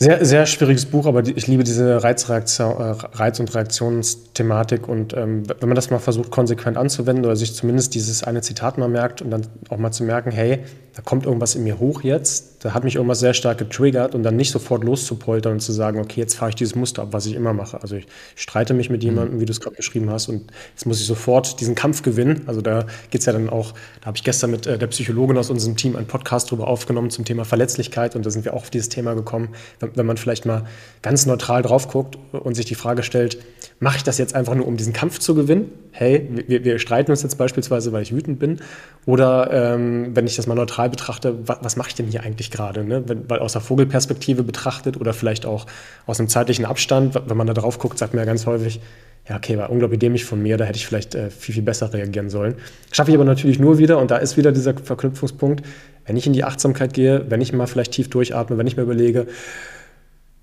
sehr, sehr schwieriges Buch, aber die, ich liebe diese Reizreaktion, äh, Reiz- und Reaktionsthematik. Und ähm, wenn man das mal versucht, konsequent anzuwenden oder sich zumindest dieses eine Zitat mal merkt und dann auch mal zu merken, hey, da kommt irgendwas in mir hoch jetzt, da hat mich irgendwas sehr stark getriggert und dann nicht sofort loszupoltern und zu sagen, okay, jetzt fahre ich dieses Muster ab, was ich immer mache. Also ich streite mich mit jemandem, mhm. wie du es gerade beschrieben hast, und jetzt muss ich sofort diesen Kampf gewinnen. Also da geht es ja dann auch, da habe ich gestern mit äh, der Psychologin aus unserem Team einen Podcast drüber aufgenommen zum Thema Verletzlichkeit und da sind wir auch auf dieses Thema gekommen, wenn, wenn man vielleicht mal ganz neutral drauf guckt und sich die Frage stellt, mache ich das jetzt einfach nur, um diesen Kampf zu gewinnen? Hey, wir, wir streiten uns jetzt beispielsweise, weil ich wütend bin. Oder ähm, wenn ich das mal neutral betrachte, was, was mache ich denn hier eigentlich gerade? Ne? weil aus der Vogelperspektive betrachtet oder vielleicht auch aus einem zeitlichen Abstand, wenn man da drauf guckt, sagt man ja ganz häufig, ja, okay, war unglaublich dämlich von mir, da hätte ich vielleicht äh, viel, viel besser reagieren sollen. Schaffe ich aber natürlich nur wieder, und da ist wieder dieser Verknüpfungspunkt, wenn ich in die Achtsamkeit gehe, wenn ich mal vielleicht tief durchatme, wenn ich mir überlege,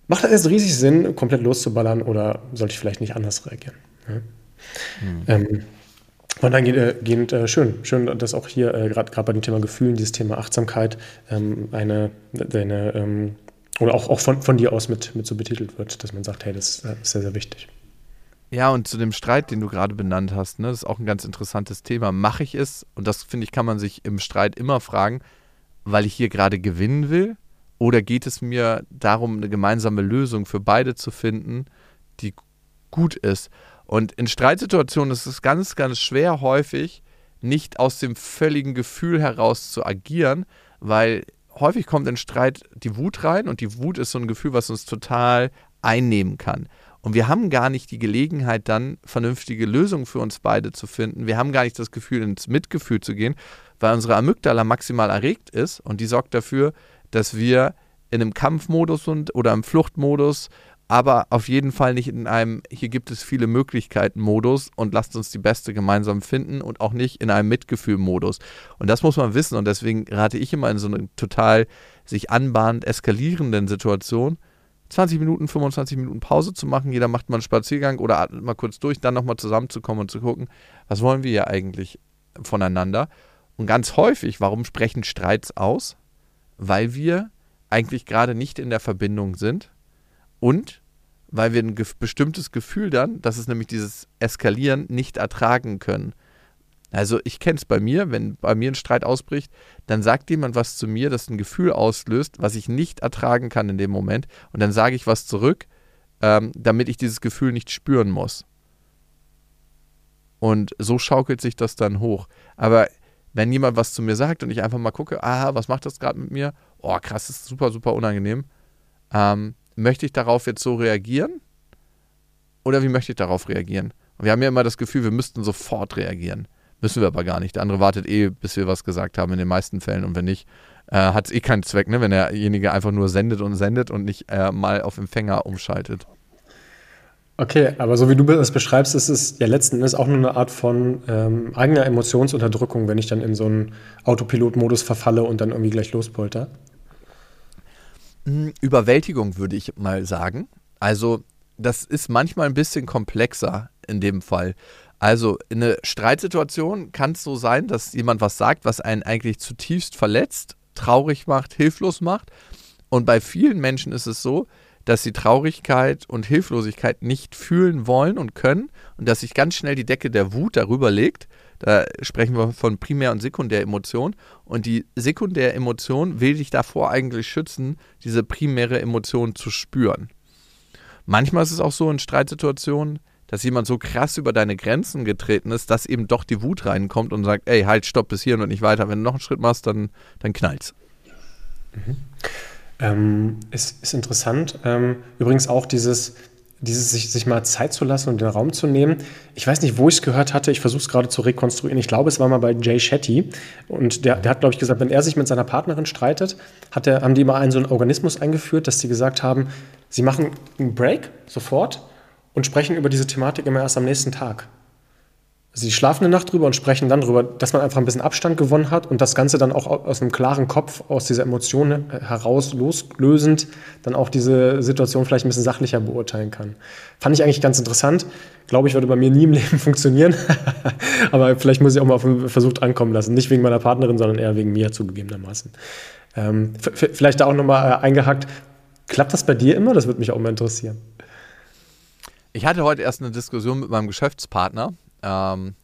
Macht das jetzt riesig Sinn, komplett loszuballern oder sollte ich vielleicht nicht anders reagieren? Ja? Mhm. Ähm, von dahingehend äh, schön, schön, dass auch hier äh, gerade bei dem Thema Gefühlen, dieses Thema Achtsamkeit, ähm, eine, eine ähm, oder auch, auch von, von dir aus mit, mit so betitelt wird, dass man sagt, hey, das äh, ist sehr, sehr wichtig. Ja, und zu dem Streit, den du gerade benannt hast, ne, das ist auch ein ganz interessantes Thema. Mache ich es, und das finde ich, kann man sich im Streit immer fragen, weil ich hier gerade gewinnen will oder geht es mir darum, eine gemeinsame Lösung für beide zu finden, die gut ist? Und in Streitsituationen ist es ganz, ganz schwer häufig, nicht aus dem völligen Gefühl heraus zu agieren, weil häufig kommt in Streit die Wut rein und die Wut ist so ein Gefühl, was uns total einnehmen kann. Und wir haben gar nicht die Gelegenheit, dann vernünftige Lösungen für uns beide zu finden. Wir haben gar nicht das Gefühl, ins Mitgefühl zu gehen, weil unsere Amygdala maximal erregt ist und die sorgt dafür, dass wir in einem Kampfmodus sind oder im Fluchtmodus, aber auf jeden Fall nicht in einem, hier gibt es viele Möglichkeiten Modus und lasst uns die beste gemeinsam finden und auch nicht in einem Mitgefühl-Modus. Und das muss man wissen und deswegen rate ich immer in so einer total sich anbahnend eskalierenden Situation, 20 Minuten, 25 Minuten Pause zu machen. Jeder macht mal einen Spaziergang oder atmet mal kurz durch, dann nochmal zusammenzukommen und zu gucken, was wollen wir ja eigentlich voneinander. Und ganz häufig, warum sprechen Streits aus? weil wir eigentlich gerade nicht in der Verbindung sind und weil wir ein bestimmtes Gefühl dann, das ist nämlich dieses Eskalieren, nicht ertragen können. Also ich kenne es bei mir, wenn bei mir ein Streit ausbricht, dann sagt jemand was zu mir, das ein Gefühl auslöst, was ich nicht ertragen kann in dem Moment. Und dann sage ich was zurück, ähm, damit ich dieses Gefühl nicht spüren muss. Und so schaukelt sich das dann hoch. Aber wenn jemand was zu mir sagt und ich einfach mal gucke, aha, was macht das gerade mit mir? Oh, krass, das ist super, super unangenehm. Ähm, möchte ich darauf jetzt so reagieren? Oder wie möchte ich darauf reagieren? Und wir haben ja immer das Gefühl, wir müssten sofort reagieren. Müssen wir aber gar nicht. Der andere wartet eh, bis wir was gesagt haben, in den meisten Fällen. Und wenn nicht, äh, hat es eh keinen Zweck, ne? wenn derjenige einfach nur sendet und sendet und nicht äh, mal auf Empfänger umschaltet. Okay, aber so wie du das beschreibst, ist es ja letzten Endes auch nur eine Art von ähm, eigener Emotionsunterdrückung, wenn ich dann in so einen Autopilot-Modus verfalle und dann irgendwie gleich lospolter. Hm, Überwältigung würde ich mal sagen. Also, das ist manchmal ein bisschen komplexer in dem Fall. Also, in einer Streitsituation kann es so sein, dass jemand was sagt, was einen eigentlich zutiefst verletzt, traurig macht, hilflos macht. Und bei vielen Menschen ist es so, dass sie Traurigkeit und Hilflosigkeit nicht fühlen wollen und können und dass sich ganz schnell die Decke der Wut darüber legt. Da sprechen wir von Primär- und Sekundäremotion. Und die Sekundäremotion will dich davor eigentlich schützen, diese primäre Emotion zu spüren. Manchmal ist es auch so in Streitsituationen, dass jemand so krass über deine Grenzen getreten ist, dass eben doch die Wut reinkommt und sagt, ey, halt, stopp bis hier und nicht weiter. Wenn du noch einen Schritt machst, dann, dann knallt's. Mhm. Ähm, ist, ist interessant. Ähm, übrigens auch dieses, dieses sich, sich mal Zeit zu lassen und den Raum zu nehmen. Ich weiß nicht, wo ich es gehört hatte. Ich versuche es gerade zu rekonstruieren. Ich glaube, es war mal bei Jay Shetty. Und der, der hat, glaube ich, gesagt, wenn er sich mit seiner Partnerin streitet, hat der, haben die immer einen so einen Organismus eingeführt, dass sie gesagt haben, sie machen einen Break sofort und sprechen über diese Thematik immer erst am nächsten Tag. Sie schlafen eine Nacht drüber und sprechen dann drüber, dass man einfach ein bisschen Abstand gewonnen hat und das Ganze dann auch aus einem klaren Kopf, aus dieser Emotion äh, heraus loslösend, dann auch diese Situation vielleicht ein bisschen sachlicher beurteilen kann. Fand ich eigentlich ganz interessant. Glaube ich, würde bei mir nie im Leben funktionieren. Aber vielleicht muss ich auch mal auf einen Versuch ankommen lassen. Nicht wegen meiner Partnerin, sondern eher wegen mir zugegebenermaßen. Ähm, vielleicht da auch nochmal äh, eingehackt. Klappt das bei dir immer? Das würde mich auch mal interessieren. Ich hatte heute erst eine Diskussion mit meinem Geschäftspartner ähm,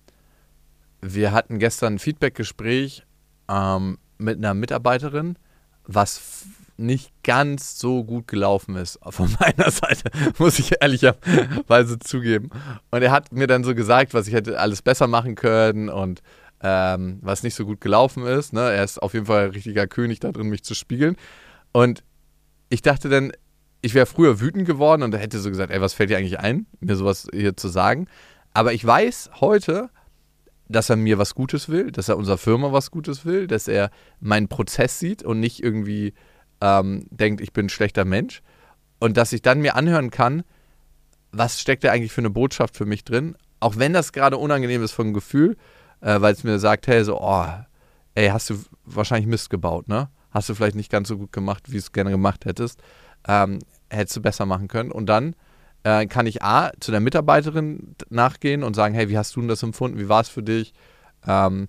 wir hatten gestern ein Feedback-Gespräch ähm, mit einer Mitarbeiterin, was nicht ganz so gut gelaufen ist von meiner Seite, muss ich ehrlicherweise zugeben. Und er hat mir dann so gesagt, was ich hätte alles besser machen können und ähm, was nicht so gut gelaufen ist. Ne? Er ist auf jeden Fall ein richtiger König da drin, mich zu spiegeln. Und ich dachte dann, ich wäre früher wütend geworden und hätte so gesagt, ey, was fällt dir eigentlich ein, mir sowas hier zu sagen? Aber ich weiß heute, dass er mir was Gutes will, dass er unserer Firma was Gutes will, dass er meinen Prozess sieht und nicht irgendwie ähm, denkt, ich bin ein schlechter Mensch. Und dass ich dann mir anhören kann, was steckt da eigentlich für eine Botschaft für mich drin, auch wenn das gerade unangenehm ist vom Gefühl, äh, weil es mir sagt, hey, so, oh, ey, hast du wahrscheinlich Mist gebaut, ne? Hast du vielleicht nicht ganz so gut gemacht, wie du es gerne gemacht hättest. Ähm, hättest du besser machen können. Und dann äh, kann ich A, zu der Mitarbeiterin nachgehen und sagen, hey, wie hast du denn das empfunden? Wie war es für dich? Ähm,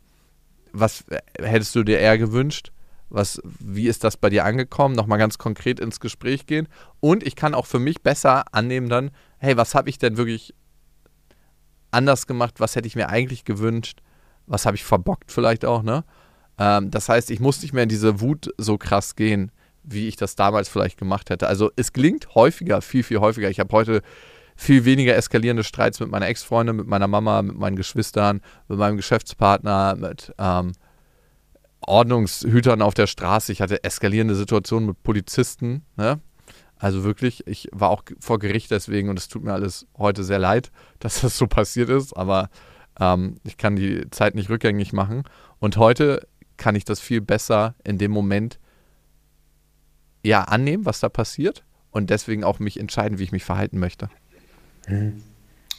was äh, hättest du dir eher gewünscht? Was, wie ist das bei dir angekommen? Nochmal ganz konkret ins Gespräch gehen. Und ich kann auch für mich besser annehmen dann, hey, was habe ich denn wirklich anders gemacht? Was hätte ich mir eigentlich gewünscht? Was habe ich verbockt vielleicht auch, ne? Ähm, das heißt, ich muss nicht mehr in diese Wut so krass gehen wie ich das damals vielleicht gemacht hätte. Also es klingt häufiger, viel, viel häufiger. Ich habe heute viel weniger eskalierende Streits mit meiner Ex-Freundin, mit meiner Mama, mit meinen Geschwistern, mit meinem Geschäftspartner, mit ähm, Ordnungshütern auf der Straße. Ich hatte eskalierende Situationen mit Polizisten. Ne? Also wirklich, ich war auch vor Gericht deswegen und es tut mir alles heute sehr leid, dass das so passiert ist, aber ähm, ich kann die Zeit nicht rückgängig machen. Und heute kann ich das viel besser in dem Moment ja annehmen, was da passiert und deswegen auch mich entscheiden, wie ich mich verhalten möchte. Mhm.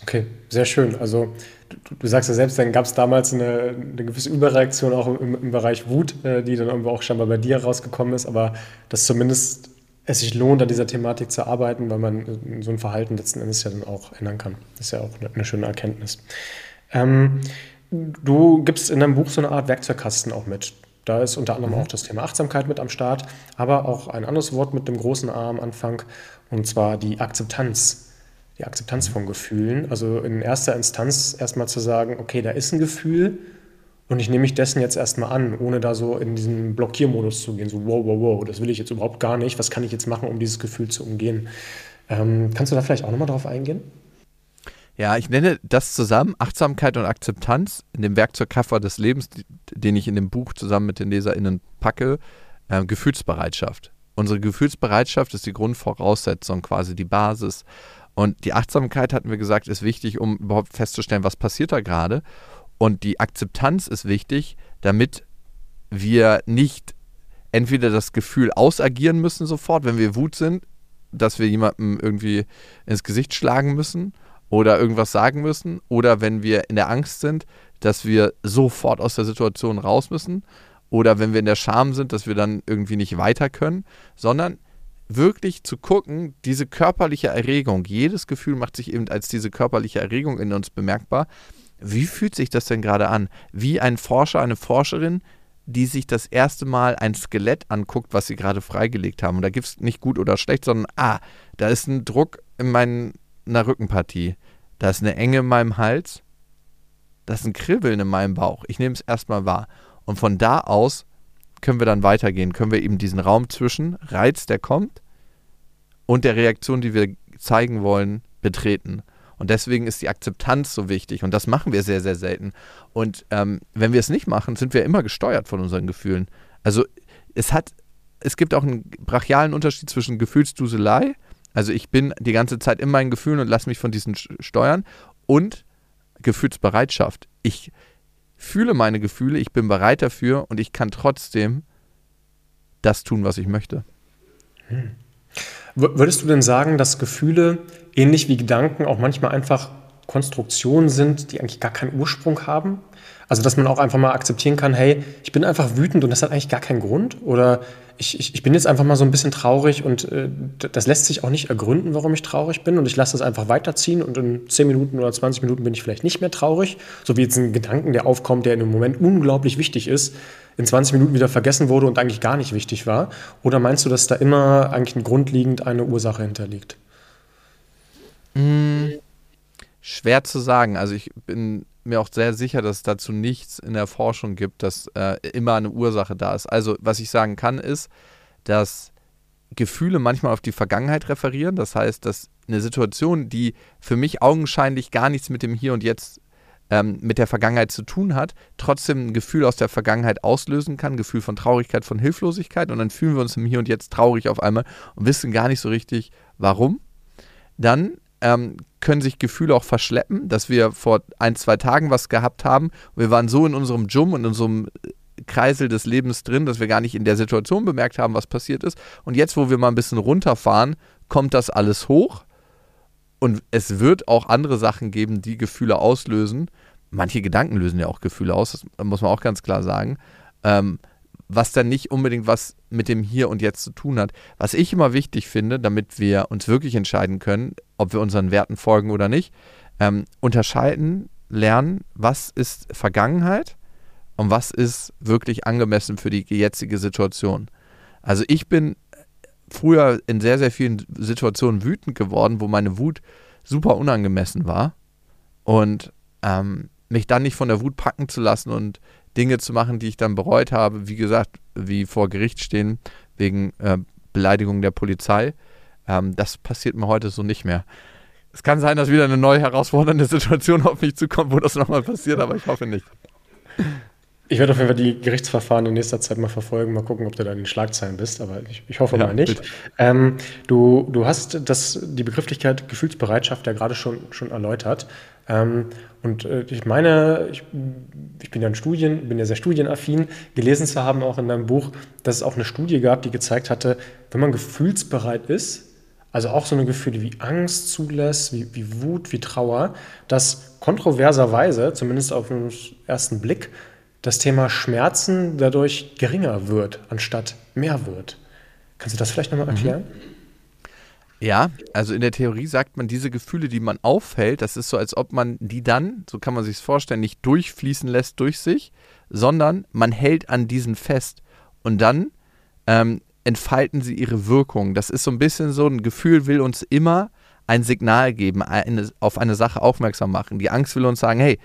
Okay, sehr schön. Also du, du sagst ja selbst, dann gab es damals eine, eine, gewisse Überreaktion auch im, im Bereich Wut, äh, die dann irgendwo auch scheinbar bei dir rausgekommen ist, aber dass zumindest es sich lohnt, an dieser Thematik zu arbeiten, weil man so ein Verhalten letzten Endes ja dann auch ändern kann. Das ist ja auch eine, eine schöne Erkenntnis. Ähm, du gibst in deinem Buch so eine Art Werkzeugkasten auch mit. Da ist unter anderem mhm. auch das Thema Achtsamkeit mit am Start, aber auch ein anderes Wort mit dem großen A am Anfang, und zwar die Akzeptanz. Die Akzeptanz von Gefühlen. Also in erster Instanz erstmal zu sagen, okay, da ist ein Gefühl und ich nehme mich dessen jetzt erstmal an, ohne da so in diesen Blockiermodus zu gehen. So, wow, wow, wow, das will ich jetzt überhaupt gar nicht. Was kann ich jetzt machen, um dieses Gefühl zu umgehen? Ähm, kannst du da vielleicht auch nochmal drauf eingehen? Ja, ich nenne das zusammen, Achtsamkeit und Akzeptanz, in dem Werkzeugkoffer des Lebens, den ich in dem Buch zusammen mit den LeserInnen packe, äh, Gefühlsbereitschaft. Unsere Gefühlsbereitschaft ist die Grundvoraussetzung, quasi die Basis. Und die Achtsamkeit, hatten wir gesagt, ist wichtig, um überhaupt festzustellen, was passiert da gerade. Und die Akzeptanz ist wichtig, damit wir nicht entweder das Gefühl ausagieren müssen sofort, wenn wir Wut sind, dass wir jemandem irgendwie ins Gesicht schlagen müssen oder irgendwas sagen müssen oder wenn wir in der Angst sind, dass wir sofort aus der Situation raus müssen oder wenn wir in der Scham sind, dass wir dann irgendwie nicht weiter können, sondern wirklich zu gucken, diese körperliche Erregung, jedes Gefühl macht sich eben als diese körperliche Erregung in uns bemerkbar. Wie fühlt sich das denn gerade an? Wie ein Forscher, eine Forscherin, die sich das erste Mal ein Skelett anguckt, was sie gerade freigelegt haben. Und da gibt es nicht gut oder schlecht, sondern, ah, da ist ein Druck in meinen einer Rückenpartie. Da ist eine Enge in meinem Hals. Da ist ein Kribbeln in meinem Bauch. Ich nehme es erstmal wahr. Und von da aus können wir dann weitergehen. Können wir eben diesen Raum zwischen Reiz, der kommt, und der Reaktion, die wir zeigen wollen, betreten. Und deswegen ist die Akzeptanz so wichtig. Und das machen wir sehr, sehr selten. Und ähm, wenn wir es nicht machen, sind wir immer gesteuert von unseren Gefühlen. Also es hat, es gibt auch einen brachialen Unterschied zwischen Gefühlsduselei also ich bin die ganze Zeit in meinen Gefühlen und lasse mich von diesen steuern und Gefühlsbereitschaft. Ich fühle meine Gefühle, ich bin bereit dafür und ich kann trotzdem das tun, was ich möchte. Hm. Würdest du denn sagen, dass Gefühle ähnlich wie Gedanken auch manchmal einfach Konstruktionen sind, die eigentlich gar keinen Ursprung haben? Also, dass man auch einfach mal akzeptieren kann, hey, ich bin einfach wütend und das hat eigentlich gar keinen Grund. Oder ich, ich, ich bin jetzt einfach mal so ein bisschen traurig und äh, das lässt sich auch nicht ergründen, warum ich traurig bin. Und ich lasse das einfach weiterziehen und in 10 Minuten oder 20 Minuten bin ich vielleicht nicht mehr traurig. So wie jetzt ein Gedanken, der aufkommt, der in einem Moment unglaublich wichtig ist, in 20 Minuten wieder vergessen wurde und eigentlich gar nicht wichtig war. Oder meinst du, dass da immer eigentlich ein grundlegend eine Ursache hinterliegt? Hm, schwer zu sagen. Also ich bin mir auch sehr sicher, dass es dazu nichts in der Forschung gibt, dass äh, immer eine Ursache da ist. Also was ich sagen kann, ist, dass Gefühle manchmal auf die Vergangenheit referieren. Das heißt, dass eine Situation, die für mich augenscheinlich gar nichts mit dem Hier und Jetzt, ähm, mit der Vergangenheit zu tun hat, trotzdem ein Gefühl aus der Vergangenheit auslösen kann, Gefühl von Traurigkeit, von Hilflosigkeit. Und dann fühlen wir uns im Hier und Jetzt traurig auf einmal und wissen gar nicht so richtig, warum. Dann ähm, können sich Gefühle auch verschleppen, dass wir vor ein, zwei Tagen was gehabt haben. Wir waren so in unserem Jum, in unserem Kreisel des Lebens drin, dass wir gar nicht in der Situation bemerkt haben, was passiert ist. Und jetzt, wo wir mal ein bisschen runterfahren, kommt das alles hoch. Und es wird auch andere Sachen geben, die Gefühle auslösen. Manche Gedanken lösen ja auch Gefühle aus, das muss man auch ganz klar sagen. Ähm, was dann nicht unbedingt was mit dem Hier und Jetzt zu tun hat. Was ich immer wichtig finde, damit wir uns wirklich entscheiden können, ob wir unseren Werten folgen oder nicht, ähm, unterscheiden, lernen, was ist Vergangenheit und was ist wirklich angemessen für die jetzige Situation. Also ich bin früher in sehr, sehr vielen Situationen wütend geworden, wo meine Wut super unangemessen war und ähm, mich dann nicht von der Wut packen zu lassen und Dinge zu machen, die ich dann bereut habe, wie gesagt, wie vor Gericht stehen wegen äh, Beleidigung der Polizei. Ähm, das passiert mir heute so nicht mehr. Es kann sein, dass wieder eine neue herausfordernde Situation auf mich zukommt, wo das nochmal passiert, aber ich hoffe nicht. Ich werde auf jeden Fall die Gerichtsverfahren in nächster Zeit mal verfolgen, mal gucken, ob du da in den Schlagzeilen bist, aber ich, ich hoffe ja, mal nicht. Ähm, du, du hast das, die Begrifflichkeit Gefühlsbereitschaft ja gerade schon, schon erläutert. Ähm, und äh, ich meine, ich, ich, bin ja in Studien, bin ja sehr studienaffin, gelesen zu haben auch in deinem Buch, dass es auch eine Studie gab, die gezeigt hatte, wenn man gefühlsbereit ist, also auch so eine Gefühle wie Angst zulässt, wie, wie Wut, wie Trauer, dass kontroverserweise, zumindest auf den ersten Blick, das Thema Schmerzen dadurch geringer wird, anstatt mehr wird. Kannst du das vielleicht nochmal mhm. erklären? Mhm. Ja, also in der Theorie sagt man, diese Gefühle, die man aufhält, das ist so, als ob man die dann, so kann man sich es vorstellen, nicht durchfließen lässt durch sich, sondern man hält an diesen fest. Und dann ähm, entfalten sie ihre Wirkung. Das ist so ein bisschen so, ein Gefühl will uns immer ein Signal geben, eine, auf eine Sache aufmerksam machen. Die Angst will uns sagen, hey,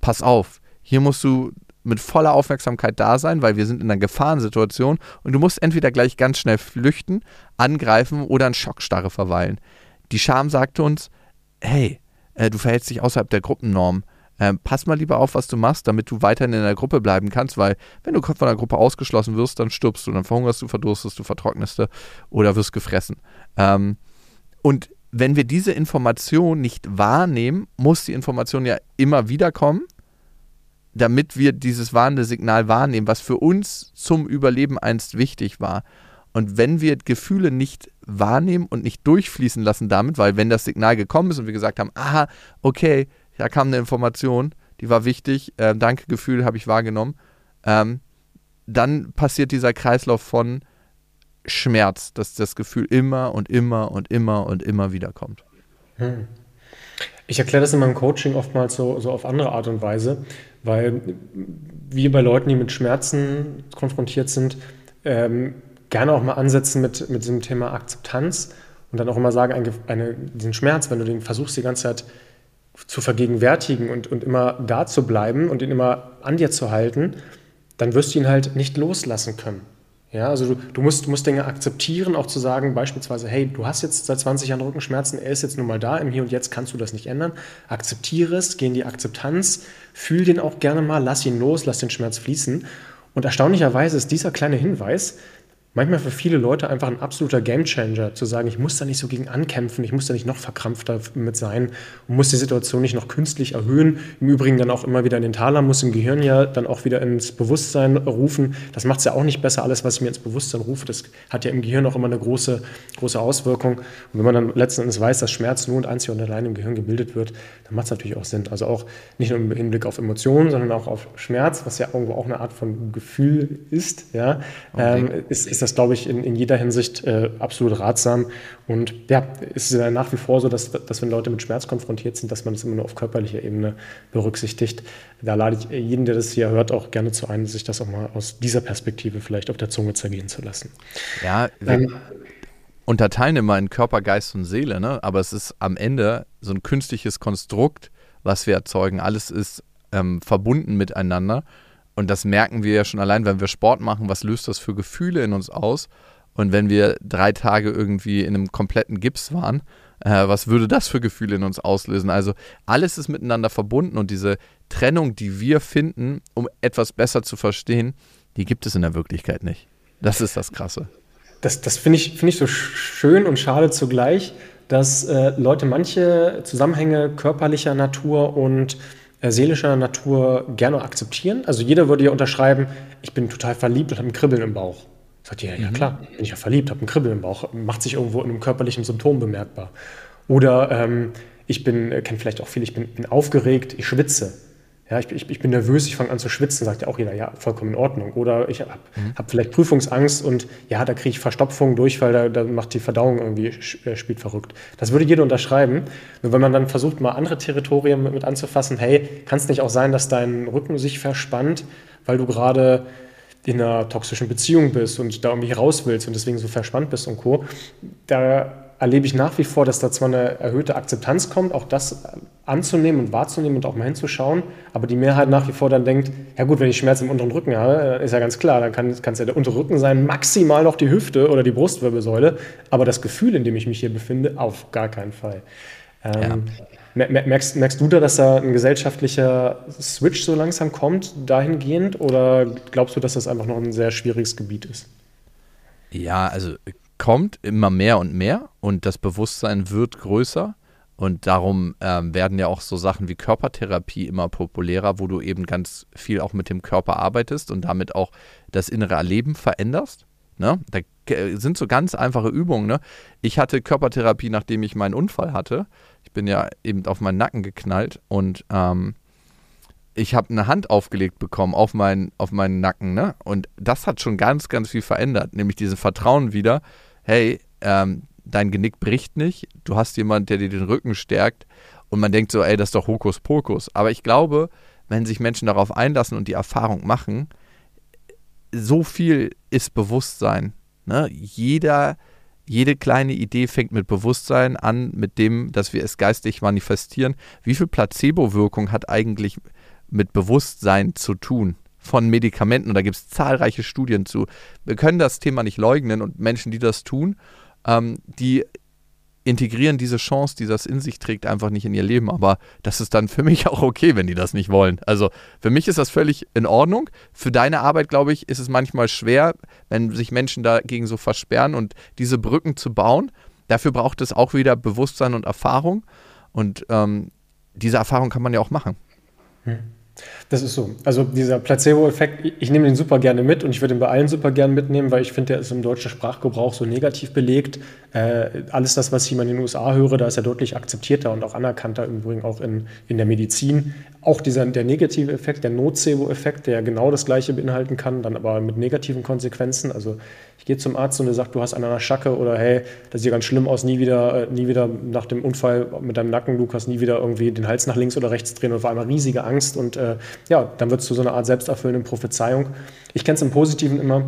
pass auf, hier musst du mit voller Aufmerksamkeit da sein, weil wir sind in einer Gefahrensituation und du musst entweder gleich ganz schnell flüchten, angreifen oder in Schockstarre verweilen. Die Scham sagte uns, hey, äh, du verhältst dich außerhalb der Gruppennorm. Äh, pass mal lieber auf, was du machst, damit du weiterhin in der Gruppe bleiben kannst, weil wenn du von der Gruppe ausgeschlossen wirst, dann stirbst du, dann verhungerst du, verdurstest du, vertrocknest du oder wirst gefressen. Ähm, und wenn wir diese Information nicht wahrnehmen, muss die Information ja immer wieder kommen damit wir dieses warnende Signal wahrnehmen, was für uns zum Überleben einst wichtig war. Und wenn wir Gefühle nicht wahrnehmen und nicht durchfließen lassen damit, weil wenn das Signal gekommen ist und wir gesagt haben, aha, okay, da kam eine Information, die war wichtig, äh, danke Gefühl, habe ich wahrgenommen, ähm, dann passiert dieser Kreislauf von Schmerz, dass das Gefühl immer und immer und immer und immer wieder kommt. Hm. Ich erkläre das in meinem Coaching oftmals so, so auf andere Art und Weise, weil wir bei Leuten, die mit Schmerzen konfrontiert sind, ähm, gerne auch mal ansetzen mit, mit diesem Thema Akzeptanz und dann auch immer sagen, eine, eine, diesen Schmerz, wenn du den versuchst die ganze Zeit zu vergegenwärtigen und, und immer da zu bleiben und ihn immer an dir zu halten, dann wirst du ihn halt nicht loslassen können. Ja, also du, du, musst, du musst Dinge akzeptieren, auch zu sagen, beispielsweise, hey, du hast jetzt seit 20 Jahren Rückenschmerzen, er ist jetzt nun mal da, im Hier und Jetzt kannst du das nicht ändern. Akzeptiere es, geh in die Akzeptanz, fühl den auch gerne mal, lass ihn los, lass den Schmerz fließen. Und erstaunlicherweise ist dieser kleine Hinweis manchmal für viele Leute einfach ein absoluter Gamechanger, zu sagen, ich muss da nicht so gegen ankämpfen, ich muss da nicht noch verkrampfter mit sein und muss die Situation nicht noch künstlich erhöhen. Im Übrigen dann auch immer wieder in den Thalamus im Gehirn ja dann auch wieder ins Bewusstsein rufen. Das macht es ja auch nicht besser. Alles, was ich mir ins Bewusstsein rufe, das hat ja im Gehirn auch immer eine große, große Auswirkung. Und wenn man dann letzten Endes weiß, dass Schmerz nur und einzig und allein im Gehirn gebildet wird, dann macht es natürlich auch Sinn. Also auch nicht nur im Hinblick auf Emotionen, sondern auch auf Schmerz, was ja irgendwo auch eine Art von Gefühl ist, ja, okay. ähm, ist, ist das, glaube ich, in, in jeder Hinsicht äh, absolut ratsam. Und ja, es ist ja nach wie vor so, dass, dass wenn Leute mit Schmerz konfrontiert sind, dass man das immer nur auf körperlicher Ebene berücksichtigt. Da lade ich jeden, der das hier hört, auch gerne zu ein, sich das auch mal aus dieser Perspektive vielleicht auf der Zunge zergehen zu lassen. Ja, wir ähm, unterteilen immer in Körper, Geist und Seele, ne? aber es ist am Ende so ein künstliches Konstrukt, was wir erzeugen. Alles ist ähm, verbunden miteinander. Und das merken wir ja schon allein, wenn wir Sport machen, was löst das für Gefühle in uns aus? Und wenn wir drei Tage irgendwie in einem kompletten Gips waren, äh, was würde das für Gefühle in uns auslösen? Also alles ist miteinander verbunden und diese Trennung, die wir finden, um etwas besser zu verstehen, die gibt es in der Wirklichkeit nicht. Das ist das Krasse. Das, das finde ich, find ich so schön und schade zugleich, dass äh, Leute manche Zusammenhänge körperlicher Natur und seelischer Natur gerne akzeptieren. Also jeder würde ja unterschreiben, ich bin total verliebt und habe ein Kribbeln im Bauch. Sagt ihr, ja, mhm. klar, bin ich ja verliebt, habe ein Kribbeln im Bauch, macht sich irgendwo in einem körperlichen Symptom bemerkbar. Oder ähm, ich bin, äh, kenne vielleicht auch viele, ich bin, bin aufgeregt, ich schwitze. Ja, ich, ich, ich bin nervös, ich fange an zu schwitzen, sagt ja auch jeder, ja, vollkommen in Ordnung. Oder ich habe mhm. hab vielleicht Prüfungsangst und ja, da kriege ich Verstopfung durch, weil da, da macht die Verdauung irgendwie, äh, spielt verrückt. Das würde jeder unterschreiben. Nur wenn man dann versucht, mal andere Territorien mit, mit anzufassen, hey, kann es nicht auch sein, dass dein Rücken sich verspannt, weil du gerade in einer toxischen Beziehung bist und da irgendwie raus willst und deswegen so verspannt bist und Co. Da erlebe ich nach wie vor, dass da zwar eine erhöhte Akzeptanz kommt, auch das anzunehmen und wahrzunehmen und auch mal hinzuschauen, aber die Mehrheit nach wie vor dann denkt, ja gut, wenn ich Schmerz im unteren Rücken habe, ist ja ganz klar, dann kann es ja der untere Rücken sein, maximal noch die Hüfte oder die Brustwirbelsäule, aber das Gefühl, in dem ich mich hier befinde, auf gar keinen Fall. Ähm, ja. merkst, merkst du da, dass da ein gesellschaftlicher Switch so langsam kommt, dahingehend, oder glaubst du, dass das einfach noch ein sehr schwieriges Gebiet ist? Ja, also kommt immer mehr und mehr und das Bewusstsein wird größer. Und darum ähm, werden ja auch so Sachen wie Körpertherapie immer populärer, wo du eben ganz viel auch mit dem Körper arbeitest und damit auch das innere Erleben veränderst. Ne? Da sind so ganz einfache Übungen. Ne? Ich hatte Körpertherapie, nachdem ich meinen Unfall hatte. Ich bin ja eben auf meinen Nacken geknallt und ähm, ich habe eine Hand aufgelegt bekommen auf meinen, auf meinen Nacken. Ne? Und das hat schon ganz, ganz viel verändert. Nämlich dieses Vertrauen wieder, hey, ähm, dein Genick bricht nicht, du hast jemanden, der dir den Rücken stärkt und man denkt so, ey, das ist doch Hokuspokus. Aber ich glaube, wenn sich Menschen darauf einlassen und die Erfahrung machen, so viel ist Bewusstsein. Ne? Jeder, jede kleine Idee fängt mit Bewusstsein an, mit dem, dass wir es geistig manifestieren. Wie viel Placebo-Wirkung hat eigentlich mit Bewusstsein zu tun? Von Medikamenten und da gibt es zahlreiche Studien zu. Wir können das Thema nicht leugnen und Menschen, die das tun, ähm, die integrieren diese Chance, die das in sich trägt, einfach nicht in ihr Leben. Aber das ist dann für mich auch okay, wenn die das nicht wollen. Also für mich ist das völlig in Ordnung. Für deine Arbeit, glaube ich, ist es manchmal schwer, wenn sich Menschen dagegen so versperren und diese Brücken zu bauen. Dafür braucht es auch wieder Bewusstsein und Erfahrung. Und ähm, diese Erfahrung kann man ja auch machen. Hm. Das ist so. Also dieser Placebo-Effekt, ich nehme den super gerne mit und ich würde ihn bei allen super gerne mitnehmen, weil ich finde, der ist im deutschen Sprachgebrauch so negativ belegt. Äh, alles das, was ich immer in den USA höre, da ist er deutlich akzeptierter und auch anerkannter, im Übrigen auch in, in der Medizin. Auch dieser, der negative Effekt, der Nocebo-Effekt, der genau das Gleiche beinhalten kann, dann aber mit negativen Konsequenzen. Also ich gehe zum Arzt und er sagt, du hast eine Schacke oder hey, das sieht ganz schlimm aus, nie wieder, äh, nie wieder nach dem Unfall mit deinem Nacken, Lukas, nie wieder irgendwie den Hals nach links oder rechts drehen und auf einmal riesige Angst und äh, ja, dann wird es zu so einer Art selbsterfüllenden Prophezeiung. Ich kenne es im Positiven immer,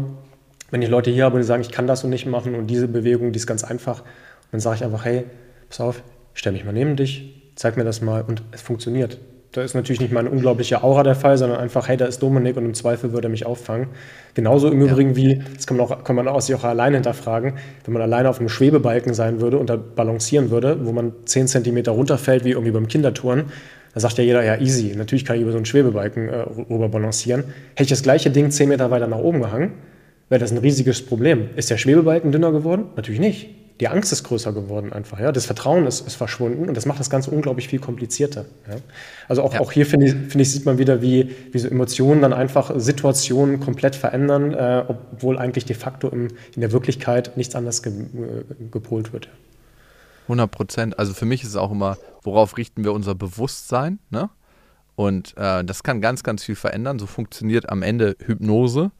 wenn ich Leute hier habe und die sagen, ich kann das und nicht machen und diese Bewegung, die ist ganz einfach, und dann sage ich einfach, hey, pass auf, ich stelle mich mal neben dich, zeig mir das mal und es funktioniert. Da ist natürlich nicht meine unglaubliche Aura der Fall, sondern einfach, hey, da ist Dominik und im Zweifel würde er mich auffangen. Genauso im ja. Übrigen wie, das kann man, auch, kann man auch sich auch alleine hinterfragen, wenn man alleine auf einem Schwebebalken sein würde und da balancieren würde, wo man 10 cm runterfällt, wie irgendwie beim Kindertouren, da sagt ja jeder, ja, easy, natürlich kann ich über so einen Schwebebalken äh, rüber balancieren. Hätte ich das gleiche Ding 10 Meter weiter nach oben gehangen, wäre das ein riesiges Problem. Ist der Schwebebalken dünner geworden? Natürlich nicht die Angst ist größer geworden einfach. Ja? Das Vertrauen ist, ist verschwunden und das macht das Ganze unglaublich viel komplizierter. Ja? Also auch, ja. auch hier finde ich, finde ich, sieht man wieder, wie, wie so Emotionen dann einfach Situationen komplett verändern, äh, obwohl eigentlich de facto im, in der Wirklichkeit nichts anderes ge, äh, gepolt wird. 100 Prozent. Also für mich ist es auch immer, worauf richten wir unser Bewusstsein? Ne? Und äh, das kann ganz, ganz viel verändern. So funktioniert am Ende Hypnose.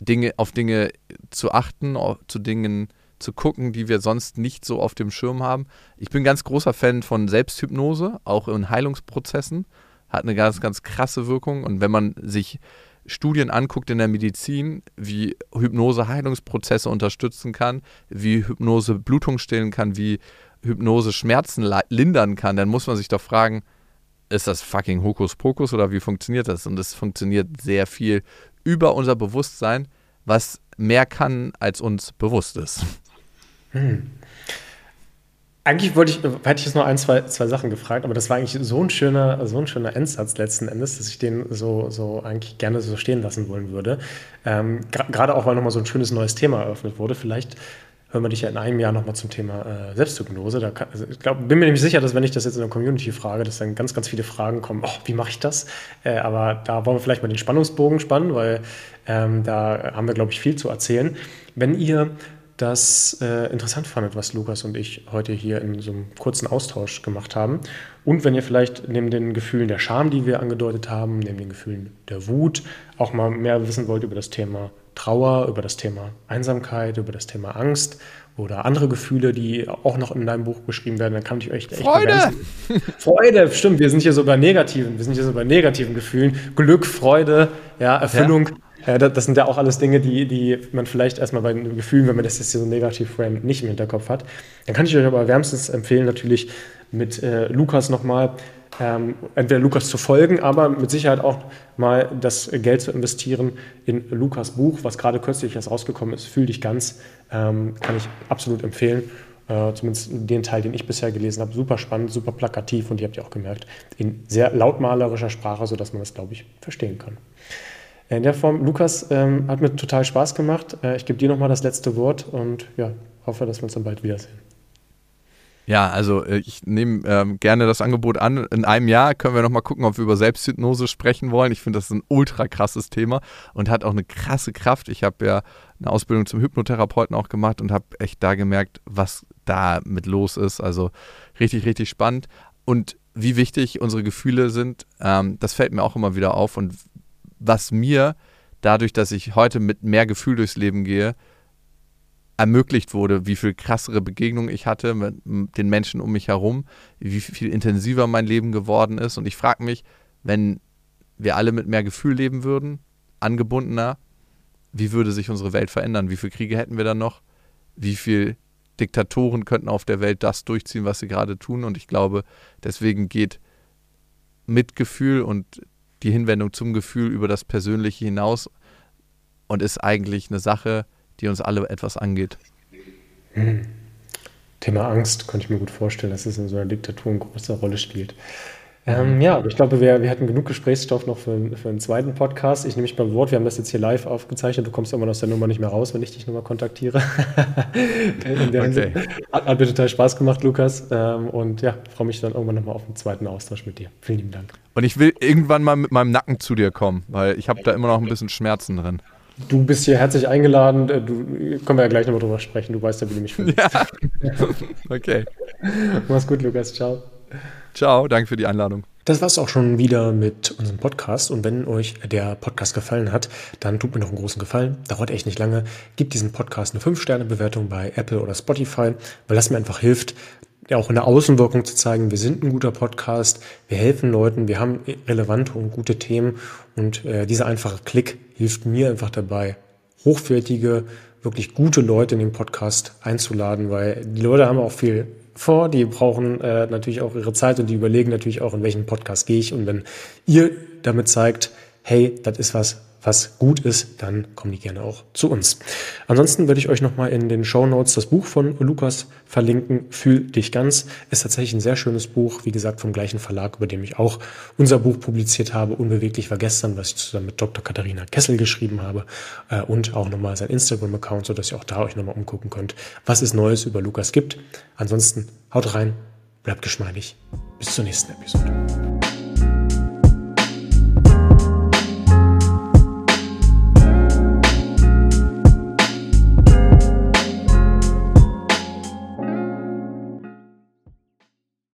Dinge, auf Dinge zu achten, zu Dingen zu gucken, die wir sonst nicht so auf dem Schirm haben. Ich bin ganz großer Fan von Selbsthypnose, auch in Heilungsprozessen. Hat eine ganz, ganz krasse Wirkung. Und wenn man sich Studien anguckt in der Medizin, wie Hypnose Heilungsprozesse unterstützen kann, wie Hypnose Blutung stillen kann, wie Hypnose Schmerzen lindern kann, dann muss man sich doch fragen, ist das fucking Hokuspokus oder wie funktioniert das? Und es funktioniert sehr viel über unser Bewusstsein, was mehr kann, als uns bewusst ist. Hm. Eigentlich wollte ich, hätte ich jetzt noch ein, zwei, zwei Sachen gefragt, aber das war eigentlich so ein schöner, so ein schöner Endsatz letzten Endes, dass ich den so, so eigentlich gerne so stehen lassen wollen würde. Ähm, Gerade auch, weil nochmal so ein schönes neues Thema eröffnet wurde. Vielleicht hören wir dich ja in einem Jahr nochmal zum Thema äh, Selbsthypnose. Da kann, also ich glaub, bin mir nämlich sicher, dass wenn ich das jetzt in der Community frage, dass dann ganz, ganz viele Fragen kommen, oh, wie mache ich das? Äh, aber da wollen wir vielleicht mal den Spannungsbogen spannen, weil ähm, da haben wir, glaube ich, viel zu erzählen. Wenn ihr das äh, interessant fandet, was Lukas und ich heute hier in so einem kurzen Austausch gemacht haben. Und wenn ihr vielleicht neben den Gefühlen der Scham, die wir angedeutet haben, neben den Gefühlen der Wut, auch mal mehr wissen wollt über das Thema Trauer, über das Thema Einsamkeit, über das Thema Angst oder andere Gefühle, die auch noch in deinem Buch beschrieben werden, dann kann ich euch echt Freude! Freude, stimmt, wir sind hier so bei negativen, wir sind hier so bei negativen Gefühlen. Glück, Freude, ja, Erfüllung. Ja. Ja, das sind ja auch alles Dinge, die, die man vielleicht erstmal bei den Gefühlen, wenn man das jetzt hier so negativ frame, nicht im Hinterkopf hat. Dann kann ich euch aber wärmstens empfehlen, natürlich mit äh, Lukas nochmal, ähm, entweder Lukas zu folgen, aber mit Sicherheit auch mal das Geld zu investieren in Lukas Buch, was gerade kürzlich erst rausgekommen ist, Fühl dich ganz, ähm, kann ich absolut empfehlen. Äh, zumindest den Teil, den ich bisher gelesen habe, super spannend, super plakativ und ihr habt ja auch gemerkt, in sehr lautmalerischer Sprache, sodass man das, glaube ich, verstehen kann. In der Form, Lukas, ähm, hat mir total Spaß gemacht. Äh, ich gebe dir nochmal das letzte Wort und ja, hoffe, dass wir uns dann bald wiedersehen. Ja, also äh, ich nehme ähm, gerne das Angebot an. In einem Jahr können wir nochmal gucken, ob wir über Selbsthypnose sprechen wollen. Ich finde, das ist ein ultra krasses Thema und hat auch eine krasse Kraft. Ich habe ja eine Ausbildung zum Hypnotherapeuten auch gemacht und habe echt da gemerkt, was da mit los ist. Also richtig, richtig spannend. Und wie wichtig unsere Gefühle sind, ähm, das fällt mir auch immer wieder auf. Und was mir dadurch, dass ich heute mit mehr Gefühl durchs Leben gehe, ermöglicht wurde, wie viel krassere Begegnungen ich hatte mit den Menschen um mich herum, wie viel intensiver mein Leben geworden ist. Und ich frage mich, wenn wir alle mit mehr Gefühl leben würden, angebundener, wie würde sich unsere Welt verändern? Wie viele Kriege hätten wir dann noch? Wie viele Diktatoren könnten auf der Welt das durchziehen, was sie gerade tun? Und ich glaube, deswegen geht Mitgefühl und die Hinwendung zum Gefühl über das Persönliche hinaus und ist eigentlich eine Sache, die uns alle etwas angeht. Hm. Thema Angst könnte ich mir gut vorstellen, dass es in so einer Diktatur eine große Rolle spielt. Ähm, ja, ich glaube, wir, wir hatten genug Gesprächsstoff noch für, für einen zweiten Podcast. Ich nehme mich beim Wort, wir haben das jetzt hier live aufgezeichnet. Du kommst irgendwann aus der Nummer nicht mehr raus, wenn ich dich nochmal kontaktiere. okay. hat, hat, mir total Spaß gemacht, Lukas. Ähm, und ja, freue mich dann irgendwann nochmal auf einen zweiten Austausch mit dir. Vielen lieben Dank. Und ich will irgendwann mal mit meinem Nacken zu dir kommen, weil ich habe da immer noch ein bisschen Schmerzen drin. Du bist hier herzlich eingeladen. Äh, du, können wir ja gleich nochmal drüber sprechen. Du weißt ja, wie du mich findest. Ja. okay. Mach's gut, Lukas. Ciao. Ciao, danke für die Einladung. Das war's auch schon wieder mit unserem Podcast. Und wenn euch der Podcast gefallen hat, dann tut mir noch einen großen Gefallen. Dauert echt nicht lange. Gebt diesem Podcast eine 5-Sterne-Bewertung bei Apple oder Spotify, weil das mir einfach hilft, auch in der Außenwirkung zu zeigen, wir sind ein guter Podcast, wir helfen Leuten, wir haben relevante und gute Themen und äh, dieser einfache Klick hilft mir einfach dabei, hochwertige, wirklich gute Leute in den Podcast einzuladen, weil die Leute haben auch viel vor, die brauchen äh, natürlich auch ihre Zeit und die überlegen natürlich auch, in welchen Podcast gehe ich. Und wenn ihr damit zeigt, hey, das ist was, was gut ist, dann kommen die gerne auch zu uns. Ansonsten würde ich euch nochmal in den Show Notes das Buch von Lukas verlinken. Fühl dich ganz. Ist tatsächlich ein sehr schönes Buch. Wie gesagt, vom gleichen Verlag, über dem ich auch unser Buch publiziert habe. Unbeweglich war gestern, was ich zusammen mit Dr. Katharina Kessel geschrieben habe. Äh, und auch nochmal sein Instagram-Account, sodass ihr auch da euch nochmal umgucken könnt, was es Neues über Lukas gibt. Ansonsten haut rein, bleibt geschmeidig. Bis zur nächsten Episode.